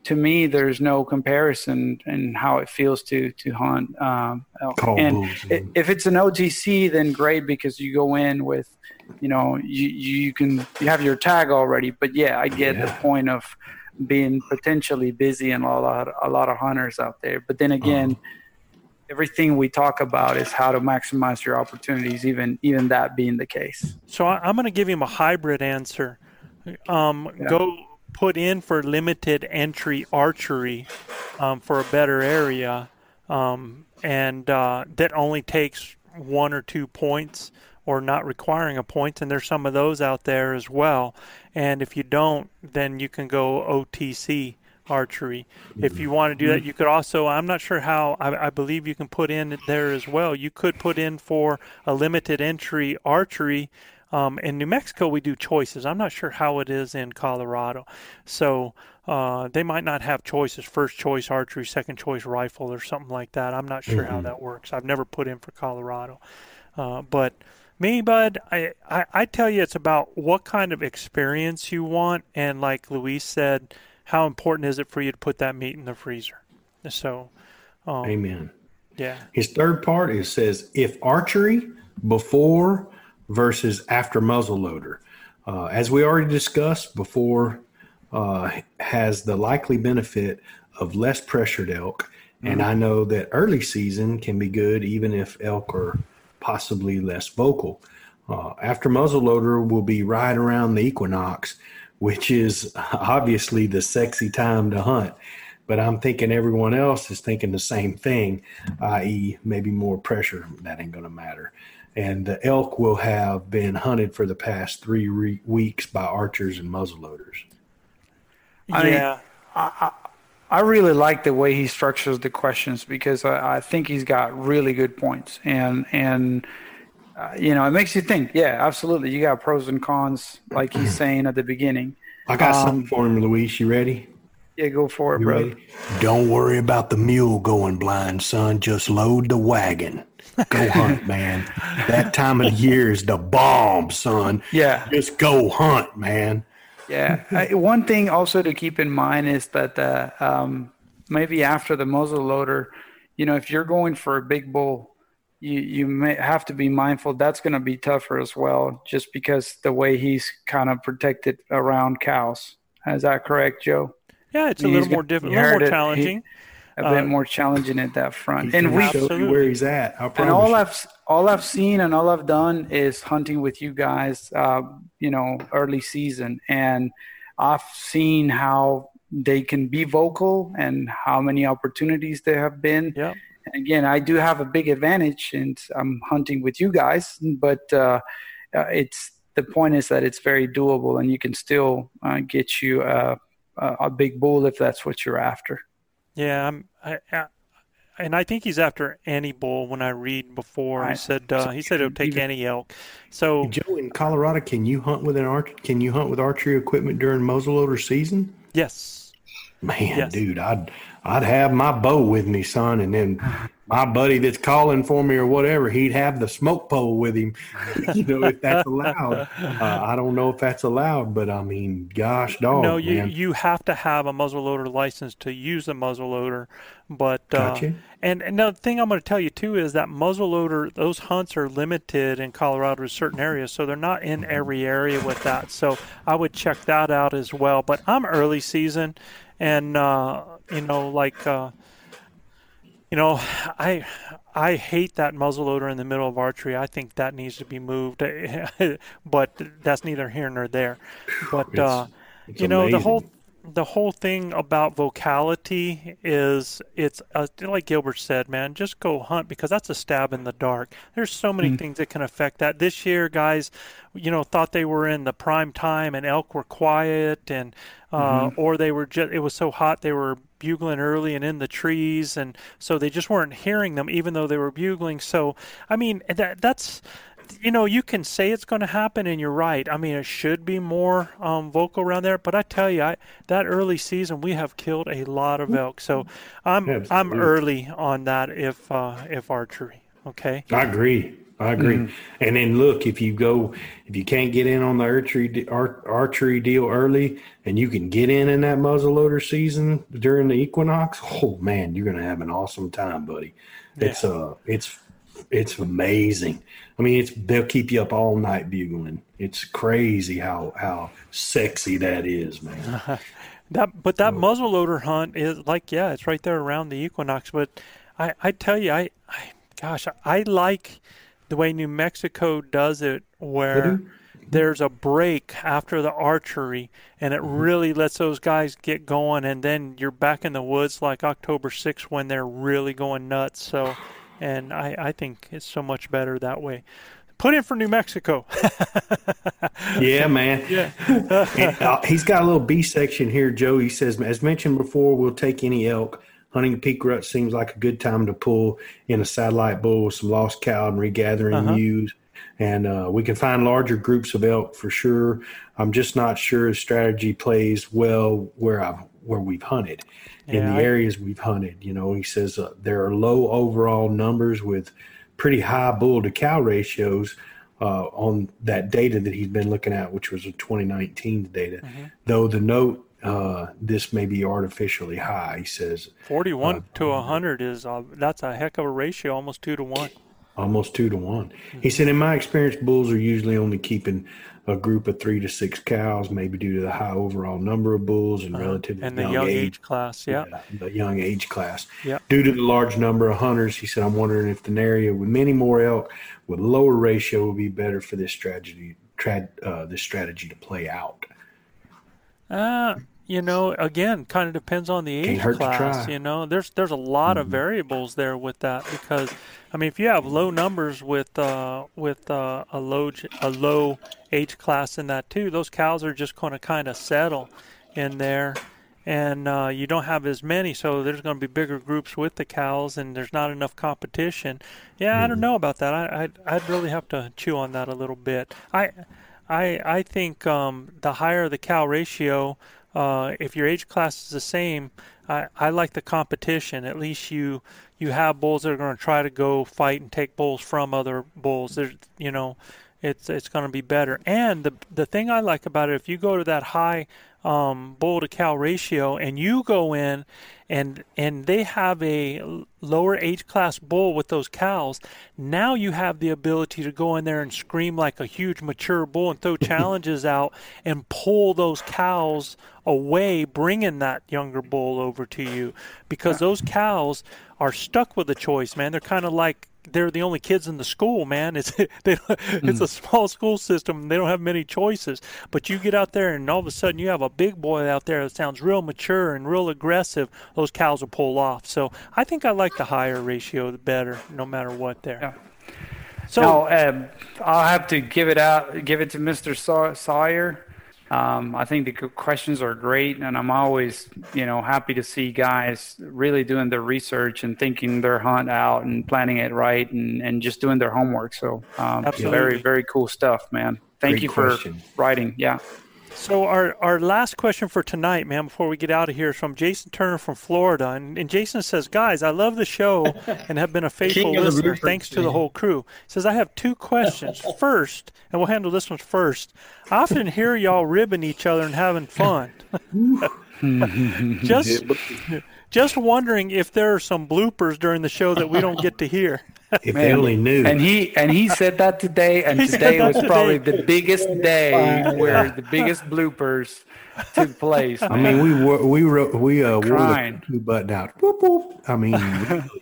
To me, there's no comparison in how it feels to to hunt um, elk. Call and bulls, i- if it's an OTC, then great because you go in with, you know, you you can you have your tag already. But yeah, I get the point of being potentially busy and a lot a lot of hunters out there. But then again, Uh-huh. everything we talk about is how to maximize your opportunities, even even that being the case. So I, I'm going to give him a hybrid answer. Um, Go put in for limited entry archery um, for a better area, um, and uh, that only takes one or two points or not requiring a point. And there's some of those out there as well. And if you don't, then you can go OTC archery. If you want to do that, you could also, I'm not sure how, I, I believe you can put in there as well. You could put in for a limited entry archery. Um, in New Mexico, we do choices. I'm not sure how it is in Colorado. So uh, they might not have choices first choice archery, second choice rifle, or something like that. I'm not sure how that works. I've never put in for Colorado. Uh, but Me, bud, I, I, I tell you, it's about what kind of experience you want, and like Luis said, how important is it for you to put that meat in the freezer? So, um, Amen. Yeah. His third part is says if archery before versus after muzzleloader. Uh, as we already discussed before, uh, has the likely benefit of less pressured elk. And I know that early season can be good even if elk are possibly less vocal. Uh, after muzzleloader will be right around the equinox, which is [LAUGHS] obviously the sexy time to hunt. But I'm thinking everyone else is thinking the same thing, i.e., maybe more pressure. That ain't going to matter. And the elk will have been hunted for the past three re- weeks by archers and muzzleloaders. I mean, yeah. I I really like the way he structures the questions because I, I think he's got really good points and and uh, you know it makes you think. Yeah, absolutely. You got pros and cons, like he's [CLEARS THROAT] saying at the beginning. I got Um, something for him, Luis. You ready? Yeah, go for it, You brother. ready? Don't worry about the mule going blind, son. Just load the wagon. Go hunt, man. That time of the year is the bomb, son. Yeah. Just go hunt, man. Yeah. I, one thing also to keep in mind is that uh, um, maybe after the muzzle loader, you know, if you're going for a big bull, you you may have to be mindful that's going to be tougher as well, just because the way he's kind of protected around cows. Is that correct, Joe? Yeah, it's a He's little more got- difficult, a little more it. challenging. A Uh, bit more challenging at that front. And we show you where he's at. I and all you. I've all I've seen and all I've done is hunting with you guys. Uh, you know, early season, and I've seen how they can be vocal and how many opportunities there have been. Yeah. And again, I do have a big advantage, and I'm hunting with you guys. But uh, uh, it's the point is that it's very doable, and you can still uh, get you a big bull if that's what you're after. Yeah, I'm, I, I, and I think he's after any bull. When I read before, he said uh, he said it'll take Even- any elk. So Joe, in Colorado, can you hunt with an arch? Can you hunt with archery equipment during muzzleloader season? yes, Man, Yes. dude, I'd I'd have my bow with me, son, and then [LAUGHS] my buddy that's calling for me or whatever, he'd have the smoke pole with him. [LAUGHS] you know, if that's allowed. Uh, I don't know if that's allowed, but I mean, gosh, dog, no, you man. you have to have a muzzleloader license to use a muzzleloader. But uh, Gotcha. and another thing I'm going to tell you too is that muzzleloader those hunts are limited in Colorado to certain areas, so they're not in every area with that. So I would check that out as well. But I'm early season, and uh, you know like. Uh, you know, I I hate that muzzleloader in the middle of archery. I think that needs to be moved, [LAUGHS] but that's neither here nor there. But It's- uh, it's you know, the whole the whole thing about vocality is it's uh, like Gilbert said, man, just go hunt because that's a stab in the dark. There's so many things that can affect that. This year, guys, you know, thought they were in the prime time and elk were quiet and uh, or they were just it was so hot they were bugling early and in the trees and so they just weren't hearing them even though they were bugling. So I mean that that's you know, you can say it's going to happen, and you're right. I mean, it should be more um, vocal around there. But I tell you, I, that early season, we have killed a lot of elk. So I'm I'm early on that. If uh, if archery, okay. I agree. I agree. And then look, if you go, if you can't get in on the archery archery deal early, and you can get in in that muzzleloader season during the equinox, oh man, you're gonna have an awesome time, buddy. It's uh, it's it's amazing. I mean, it's they'll keep you up all night bugling. It's crazy how how sexy that is, man. [LAUGHS] That but that muzzleloader hunt is like yeah, it's right there around the equinox. But I I tell you, I, I gosh, I like the way New Mexico does it, where mm-hmm. there's a break after the archery, and it mm-hmm. really lets those guys get going, and then you're back in the woods like October 6th when they're really going nuts. So, and I I think it's so much better that way. Put in for New Mexico. [LAUGHS] Yeah, man. yeah. [LAUGHS] And, uh, he's got a little B section here, Joe. He says, as mentioned before, we'll take any elk. Hunting peak rut seems like a good time to pull in a satellite bull with some lost cow and regathering Uh-huh. ewes. And uh, we can find larger groups of elk for sure. I'm just not sure the strategy plays well where I've where we've hunted in the I- areas we've hunted. You know, he says uh, there are low overall numbers with pretty high bull to cow ratios. uh, on that data that he's been looking at, which was a 2019 data. Though the note, uh, this may be artificially high, he says 41 Uh, to 100 is uh, that's a heck of a ratio, almost two to one. almost two to one. He said, in my experience, bulls are usually only keeping a group of three to six cows, maybe due to the high overall number of bulls and relatively And Uh-huh. the young age class, yeah. the young age class. Yeah. Due to the large number of hunters, he said, I'm wondering if an area with many more elk with lower ratio would be better for this strategy, trad, uh, this strategy to play out. Uh, you know, again, kind of depends on the age class. Mm-hmm. You know, there's there's a lot of variables there with that because, I mean, if you have low numbers with uh, with uh, a low a low age class in that too, those cows are just going to kind of settle in there, and uh, you don't have as many, so there's going to be bigger groups with the cows, and there's not enough competition. Yeah, Mm-hmm. I don't know about that. I I'd, I'd really have to chew on that a little bit. I I I think um, the higher the cow ratio, uh, if your age class is the same, I, I like the competition. At least you you have bulls that are going to try to go fight and take bulls from other bulls. There's you know, it's it's going to be better. And the the thing I like about it, if you go to that high um, bull to cow ratio and you go in and and they have a lower age class bull with those cows. Now you have the ability to go in there and scream like a huge mature bull and throw [LAUGHS] challenges out and pull those cows away bringing that younger bull over to you. Because those cows are stuck with a choice man. They're kind of like they're the only kids in the school, man. It's [LAUGHS] they, it's a small school system. They don't have many choices. But you get out there, and all of a sudden, you have a big boy out there that sounds real mature and real aggressive. Those cows will pull off. So I think I like the higher ratio, the better, no matter what. There. Yeah. So no, um, I'll have to give it out, give it to Mr. Saw- Sawyer. Um, I think the questions are great, and I'm always, you know, happy to see guys really doing their research and thinking their hunt out and planning it right and, and just doing their homework. So, um, Absolutely. very, very cool stuff, man. Thank Great you for writing. Yeah. So our, our last question for tonight, man, before we get out of here, is from Jason Turner from Florida, and, and Jason says, "Guys, I love the show and have been a [LAUGHS] faithful King of the listener. Thanks to the whole crew." He says, "I have two questions. [LAUGHS] First, and we'll handle this one first. I often hear y'all ribbing each other and having fun. [LAUGHS] just just wondering if there are some bloopers during the show that we don't get to hear." If they only knew. And he and he said that today, and [LAUGHS] today that was today. probably the biggest day where the biggest bloopers took place. I mean, we wore we wrote we uh, wore Crying. the two button out. Whoop, whoop. I mean. [LAUGHS]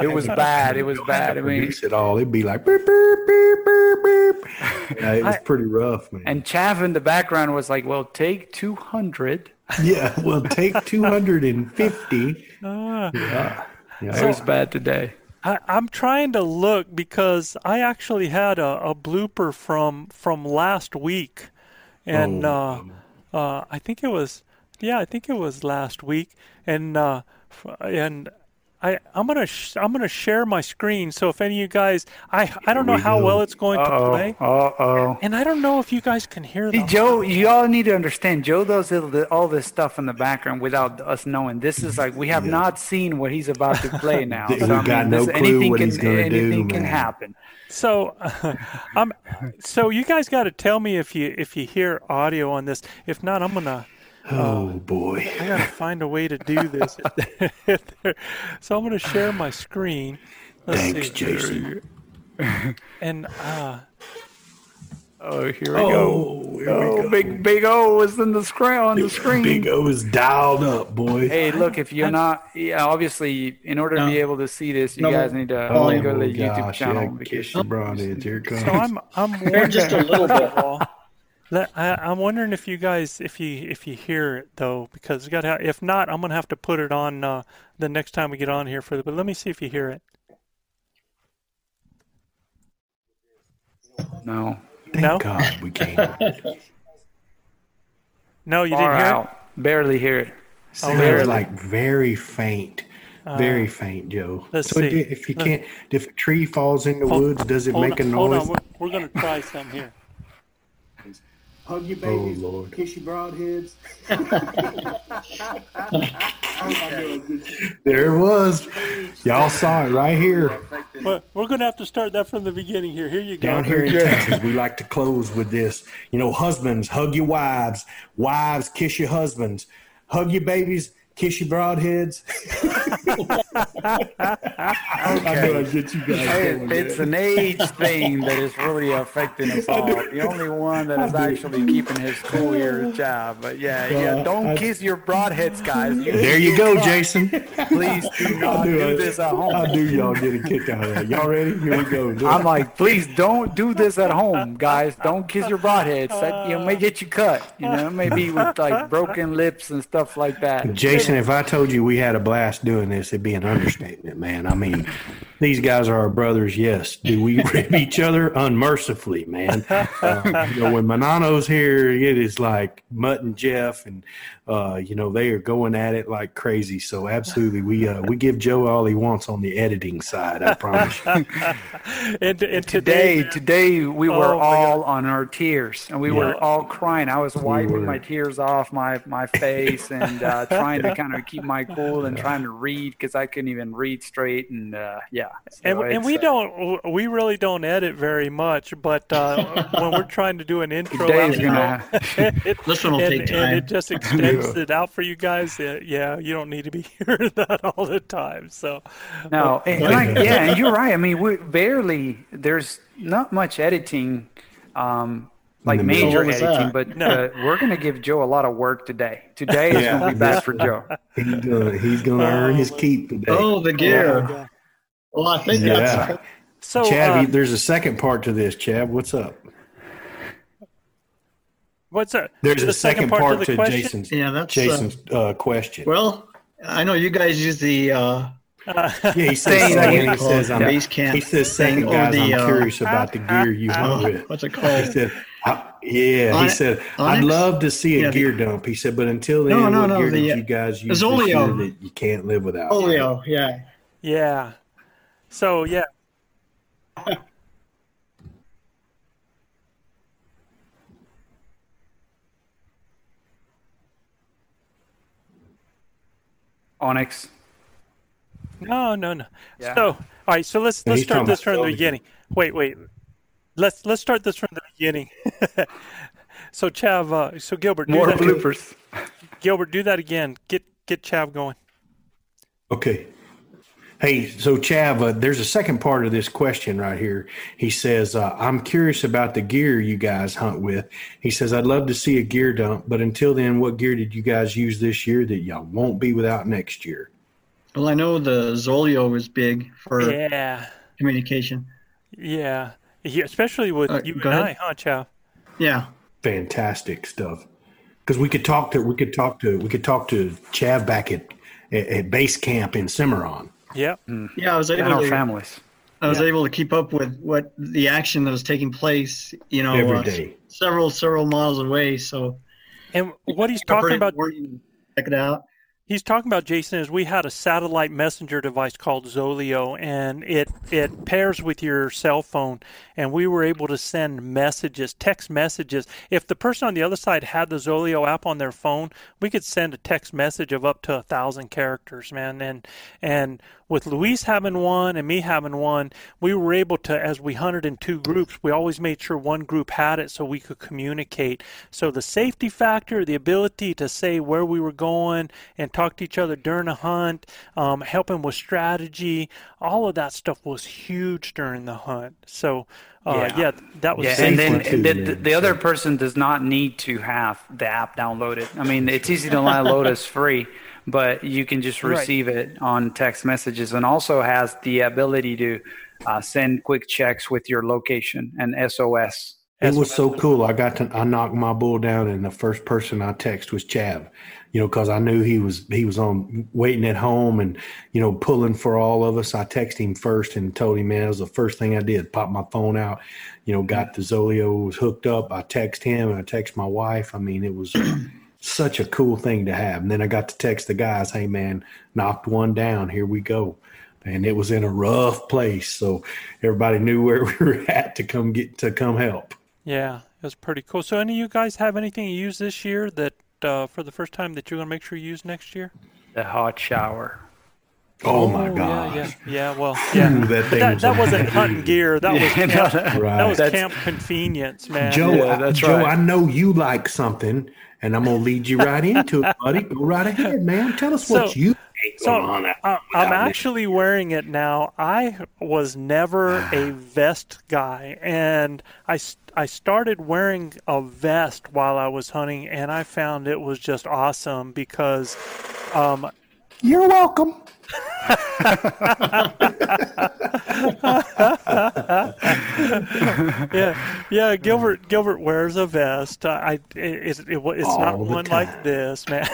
It was bad. It was bad. I mean, produce it all. It'd be like beep, beep, beep, beep, beep. Yeah, it was pretty rough, man. and Chav in the background was like, "Well, take 200." yeah, well, take two hundred and fifty. [LAUGHS] Ah. yeah, It was bad today. I, I'm trying to look because I actually had a, a blooper from from last week, and uh, uh, I think it was yeah, I think it was last week, and uh, and I I'm gonna sh- I'm gonna share my screen. So if any of you guys, I I don't know we how go. well it's going to Uh play. Uh oh. and I don't know if you guys can hear See, the Joe, you all need to understand. Joe does all this stuff in the background without us knowing. This is like we have not seen what he's about to play [LAUGHS] now. We've So, I got mean, no this, clue anything what can, he's gonna do, anything can man. happen. So, [LAUGHS] I'm. So you guys got to tell me if you if you hear audio on this. If not, I'm gonna. Oh boy. I gotta find a way to do this. [LAUGHS] [LAUGHS] so I'm gonna share my screen. Let's Thanks, see. Jason. [LAUGHS] And uh, Oh, here we Oh, go. here we Oh, go. big big O is in the screen on the screen. Big O is dialed up, boy. Hey, look, if you're not, yeah, obviously, in order to be able to see this, you No, guys need to oh go to the YouTube channel. yeah, because- kiss your broadheads. Here it comes. so I'm I'm Here, just a little bit. Let- I, I'm wondering if you guys if you if you hear it though because got if not I'm gonna have to put it on uh, the next time we get on here for the. But let me see if you hear it. No. Thank No? God we can't. [LAUGHS] No, you Far didn't hear it. Barely hear it. Sounds barely. like very faint. Very faint, Joe. Uh, let's so see. if you can't, if a tree falls in the Hold- woods, does it make a noise? on, We're, we're gonna try some here. Hug your Oh, babies, Lord. kiss your broadheads. [LAUGHS] There it was. Y'all saw it right here. But we're going to have to start that from the beginning here. Here you go. Down here in Texas, we like to close with this. You know, husbands, hug your wives. Wives, kiss your husbands. Hug your babies, kiss your broadheads. [LAUGHS] I know I get you guys Hey, going, it's man. an age thing that is really affecting us [LAUGHS] all. The only one that is actually keeping his cool here is Chad. But yeah, yeah, don't I- kiss your broadheads, guys. There you go, Jason. Please do not knew do this at home. I home. knew y'all get a kick out of that. Y'all ready? Here we go. [LAUGHS] I'm like, please don't do this at home, guys. Don't kiss your broadheads. That you know, may get you cut. You know, maybe with like broken lips and stuff like that. Jason, if I told you we had a blast doing this, it'd be an understatement, man. I mean, these guys are our brothers. Yes. Do we [LAUGHS] rib each other unmercifully, man? Uh, you know, when Manano's here, it is like Mutt and Jeff, and uh, you know they are going at it like crazy. So absolutely, we uh, [LAUGHS] we give Joe all he wants on the editing side. I promise. you. [LAUGHS] And, and Today, today, today we were Oh, my all on our tears, and we were all crying. I was wiping were. my tears off my my face and uh, [LAUGHS] trying to kind of keep my cool and trying to read because I couldn't even read straight. And uh, yeah, So and, and we uh, don't, we really don't edit very much, but uh, when we're trying to do an intro, Today is gonna. it, This one will and, take and time. it just extends it out for you guys. Uh, yeah, you don't need to be [LAUGHS] hearing that all the time. So, No, and like, yeah, and you're [LAUGHS] right. I mean, we barely. There's not much editing, um, like major editing, that? but No. uh, we're gonna give Joe a lot of work today. Today is gonna be bad for Joe. [LAUGHS] He's gonna he's gonna earn his keep today. Oh, the gear. Well, I think Yeah. that's so Chad, uh, you- there's a second part to this. Chad, what's up? What's that? There's the a second, of part, the to question? Jason's yeah, that's uh, Jason's uh, question. well. I know you guys use the uh, Uh, [LAUGHS] yeah, he says, Saying second, he says, I'm, base camp he says, second, guys, the, I'm uh, curious about the gear you [LAUGHS] hunt oh, with. what's it called? He called? said, I, yeah, he onX- said, I'd onX? love to see a Yeah, the- gear dump. He said, but until then, No, no, what no, gear the, did uh, you guys use the this year Zoleo. that you can't live without? Polio, yeah. yeah. So yeah, [LAUGHS] onX. no, no, no. Yeah. So all right, so let's let's start this from the Zelda beginning. Wait, wait. Let's let's start this from the beginning. [LAUGHS] so Chav, uh, so Gilbert, do More that, bloopers. Gilbert, do that again. Get get Chav going. Okay. Hey, so Chav, uh, there's a second part of this question right here. He says, uh, I'm curious about the gear you guys hunt with. He says, I'd love to see a gear dump, but until then, what gear did you guys use this year that y'all won't be without next year? Well, I know the Zoleo is big for Yeah, communication. yeah, yeah especially with Uh, you go and ahead. I, huh, Chav? Yeah. Fantastic stuff. Because we could talk to we could talk to we could talk to Chav back at, at, at base camp in Cimarron. Yep. Yeah, I was And able our to families. I was able to keep up with what the action that was taking place, you know, Every uh, day. several several miles away. So And what he's talking pretty about, important check it out. He's talking about Jason is we had a satellite messenger device called Zoleo, and it it pairs with your cell phone, and we were able to send messages, text messages. If the person on the other side had the Zoleo app on their phone, we could send a text message of up to a thousand characters, man. And and with Luis having one and me having one, we were able to, as we hunted in two groups, we always made sure one group had it so we could communicate. So the safety factor, the ability to say where we were going and talk to each other during a hunt, um, helping with strategy, all of that stuff was huge during the hunt. So, uh, yeah. Yeah. that was Yeah, and then too, the, man, the, the other person does not need to have the app downloaded. I mean, it's easy to download. It's free, but you can just [LAUGHS] Right. receive it on text messages, and also has the ability to uh, send quick checks with your location and SOS. It was so cool. I got to I knocked my bull down, and the first person I text was Chav. You know, because I knew he was he was on waiting at home and you know pulling for all of us. I texted him first and told him, man, it was the first thing I did. Pop my phone out, you know, got the Zoleo was hooked up. I text him and I text my wife. I mean, it was [CLEARS THROAT] such a cool thing to have. And then I got to text the guys, hey man, knocked one down. Here we go. And it was in a rough place, so everybody knew where [LAUGHS] we were at to come get to come help. Yeah, it was pretty cool. So, any of you guys have anything you use this year that uh, for the first time that you're going to make sure you use next year? The hot shower. Oh, my god! yeah, yeah, yeah. Well, yeah. Ooh, that thing that, was that a- wasn't hunting gear. That was [LAUGHS] camp, no, that- Right. that was That's- camp convenience, man. Joe, Yeah, I, that's Joe, right. I know you like something, and I'm gonna lead you right into it, buddy. Go right ahead, man. Tell us what you think So on it. I, I'm actually wearing it now. I was never a [SIGHS] vest guy, and I I started wearing a vest while I was hunting, and I found it was just awesome because um, You're welcome. [LAUGHS] yeah, yeah. Gilbert Gilbert wears a vest. I, it, it, it, it's not All the one time. like this, man.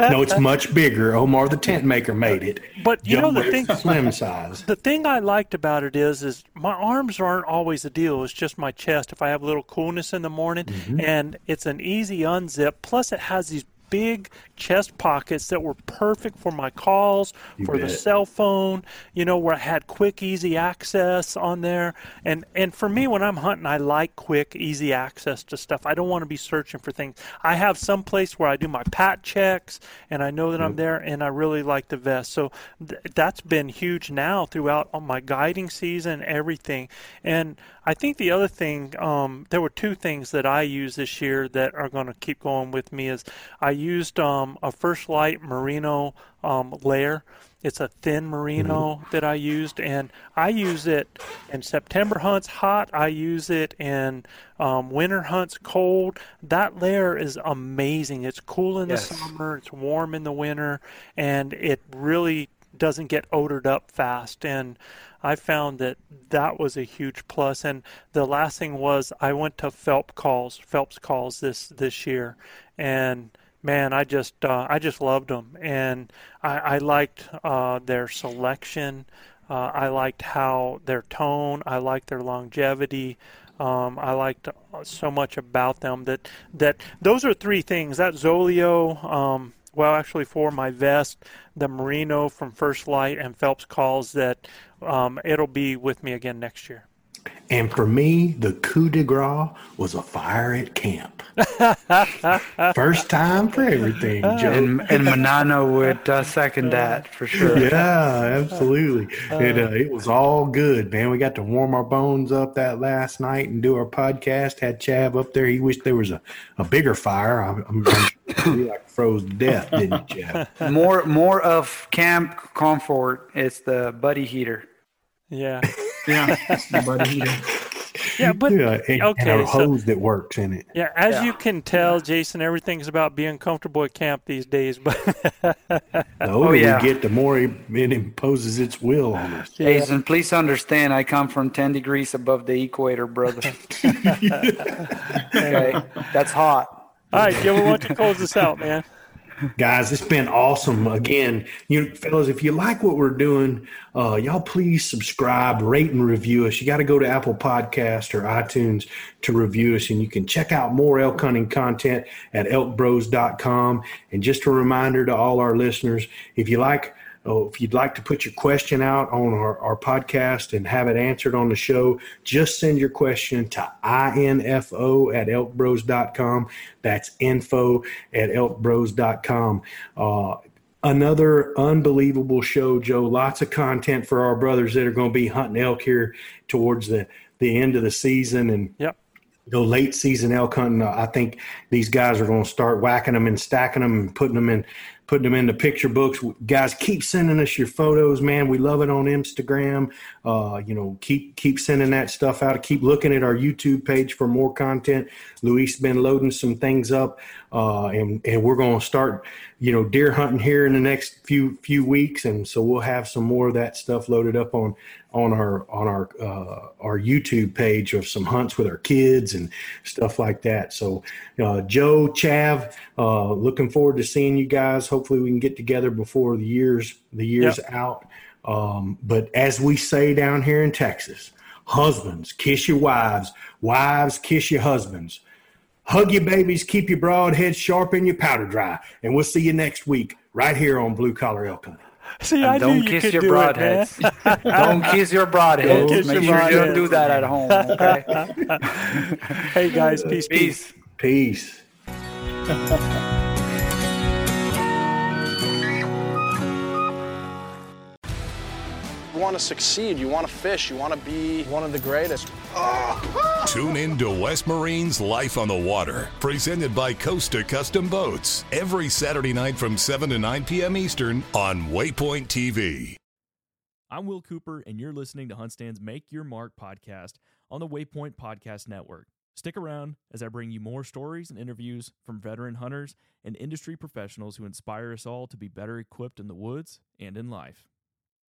No, it's much bigger. Omar the tent maker made it. But you know the thing- slim size. the thing I liked about it is, is my arms aren't always a deal. It's just my chest. If I have a little coolness in the morning, Mm-hmm. and it's an easy unzip. Plus, it has these big chest pockets that were perfect for my calls, You for the cell phone. You know, where I had quick, easy access on there. And and for me, when I'm hunting, I like quick, easy access to stuff. I don't want to be searching for things. I have some place where I do my pat checks, and I know that I'm there, and I really like the vest. So th- that's been huge now throughout my guiding season, everything. And I think the other thing, um, there were two things that I use this year that are going to keep going with me. Is I used um, a First Lite Merino um, layer. It's a thin merino that I used, and I use it in September hunts hot. I use it in um, winter hunts cold. That layer is amazing. It's cool in Yes. the summer, it's warm in the winter, and it really doesn't get odored up fast. And I found that that was a huge plus. And the last thing was I went to Phelps calls, Phelps calls this this year, and man, I just uh, I just loved them, and I, I liked uh, their selection. Uh, I liked how their tone. I liked their longevity. Um, I liked uh, so much about them that that those are three things. That Zoleo, um, well, actually for my vest, the Merino from First Lite, and Phelps calls that um, it'll be with me again next year. And for me, the coup de grace was a fire at camp. [LAUGHS] First time for everything, Joe. And, and Manano would uh, second that for sure. Yeah, absolutely. it uh, it was all good, man. We got to warm our bones up that last night and do our podcast. Had Chav up there. He wished there was a, a bigger fire. I'm, I'm, I'm sure he like froze to death, didn't you, Chav? More more of camp comfort. It's the buddy heater. Yeah, [LAUGHS] Yeah, the buddy heater. yeah, but Yeah, and, okay, and a so- hose that works in it. Yeah, as Yeah. you can tell, Jason, everything's about being comfortable at camp these days. But [LAUGHS] The older oh, yeah. we get, the more it, it imposes its will on us. Jason, please understand, I come from 10 degrees above the equator, brother. [LAUGHS] okay, that's hot. all right, Gilbert, why don't you close this out, man? Guys it's been awesome. Again you fellas if you like what we're doing uh, y'all please subscribe rate and review us. You got to go to apple podcast or itunes to review us and you can check out more elk hunting content at elkbros.com and just a reminder to all our listeners if you like Oh, if you'd like to put your question out on our, our podcast and have it answered on the show, just send your question to info at elkbros.com. That's info at elkbros.com. Uh, another unbelievable show, Joe. Lots of content for our brothers that are going to be hunting elk here towards the, the end of the season. And Yep. go late season elk hunting. I think these guys are going to start whacking them and stacking them and putting them in, putting them into picture books. Guys, keep sending us your photos, man. We love it on Instagram. Uh, you know, keep keep sending that stuff out. Keep looking at our YouTube page for more content. Luis been loading some things up, uh, and and we're to start, you know, deer hunting here in the next few few weeks, and so we'll have some more of that stuff loaded up on on our on our uh, our YouTube page of some hunts with our kids and stuff like that. So, uh, Joe, Chav, uh, looking forward to seeing you guys. Hopefully, we can get together before the years the years out. Um, but as we say down here in Texas, husbands kiss your wives, wives kiss your husbands. Hug your babies, keep your broad head sharp and your powder dry. And we'll see you next week right here on Blue Collar Elk Hunting. See, I And knew don't kiss could your do it, man. [LAUGHS] don't kiss your broadheads. kiss Make your sure you don't do that at home. Okay. [LAUGHS] Hey guys, peace, peace. Peace. Peace. Want to succeed. You want to fish. You want to be one of the greatest. [LAUGHS] Tune in to West Marine's Life on the Water, presented by Costa Custom Boats, every Saturday night from 7 to 9 p.m. Eastern on Waypoint TV. I'm Will Cooper, and you're listening to HuntStand's Make Your Mark podcast on the Waypoint Podcast Network. Stick around as I bring you more stories and interviews from veteran hunters and industry professionals who inspire us all to be better equipped in the woods and in life.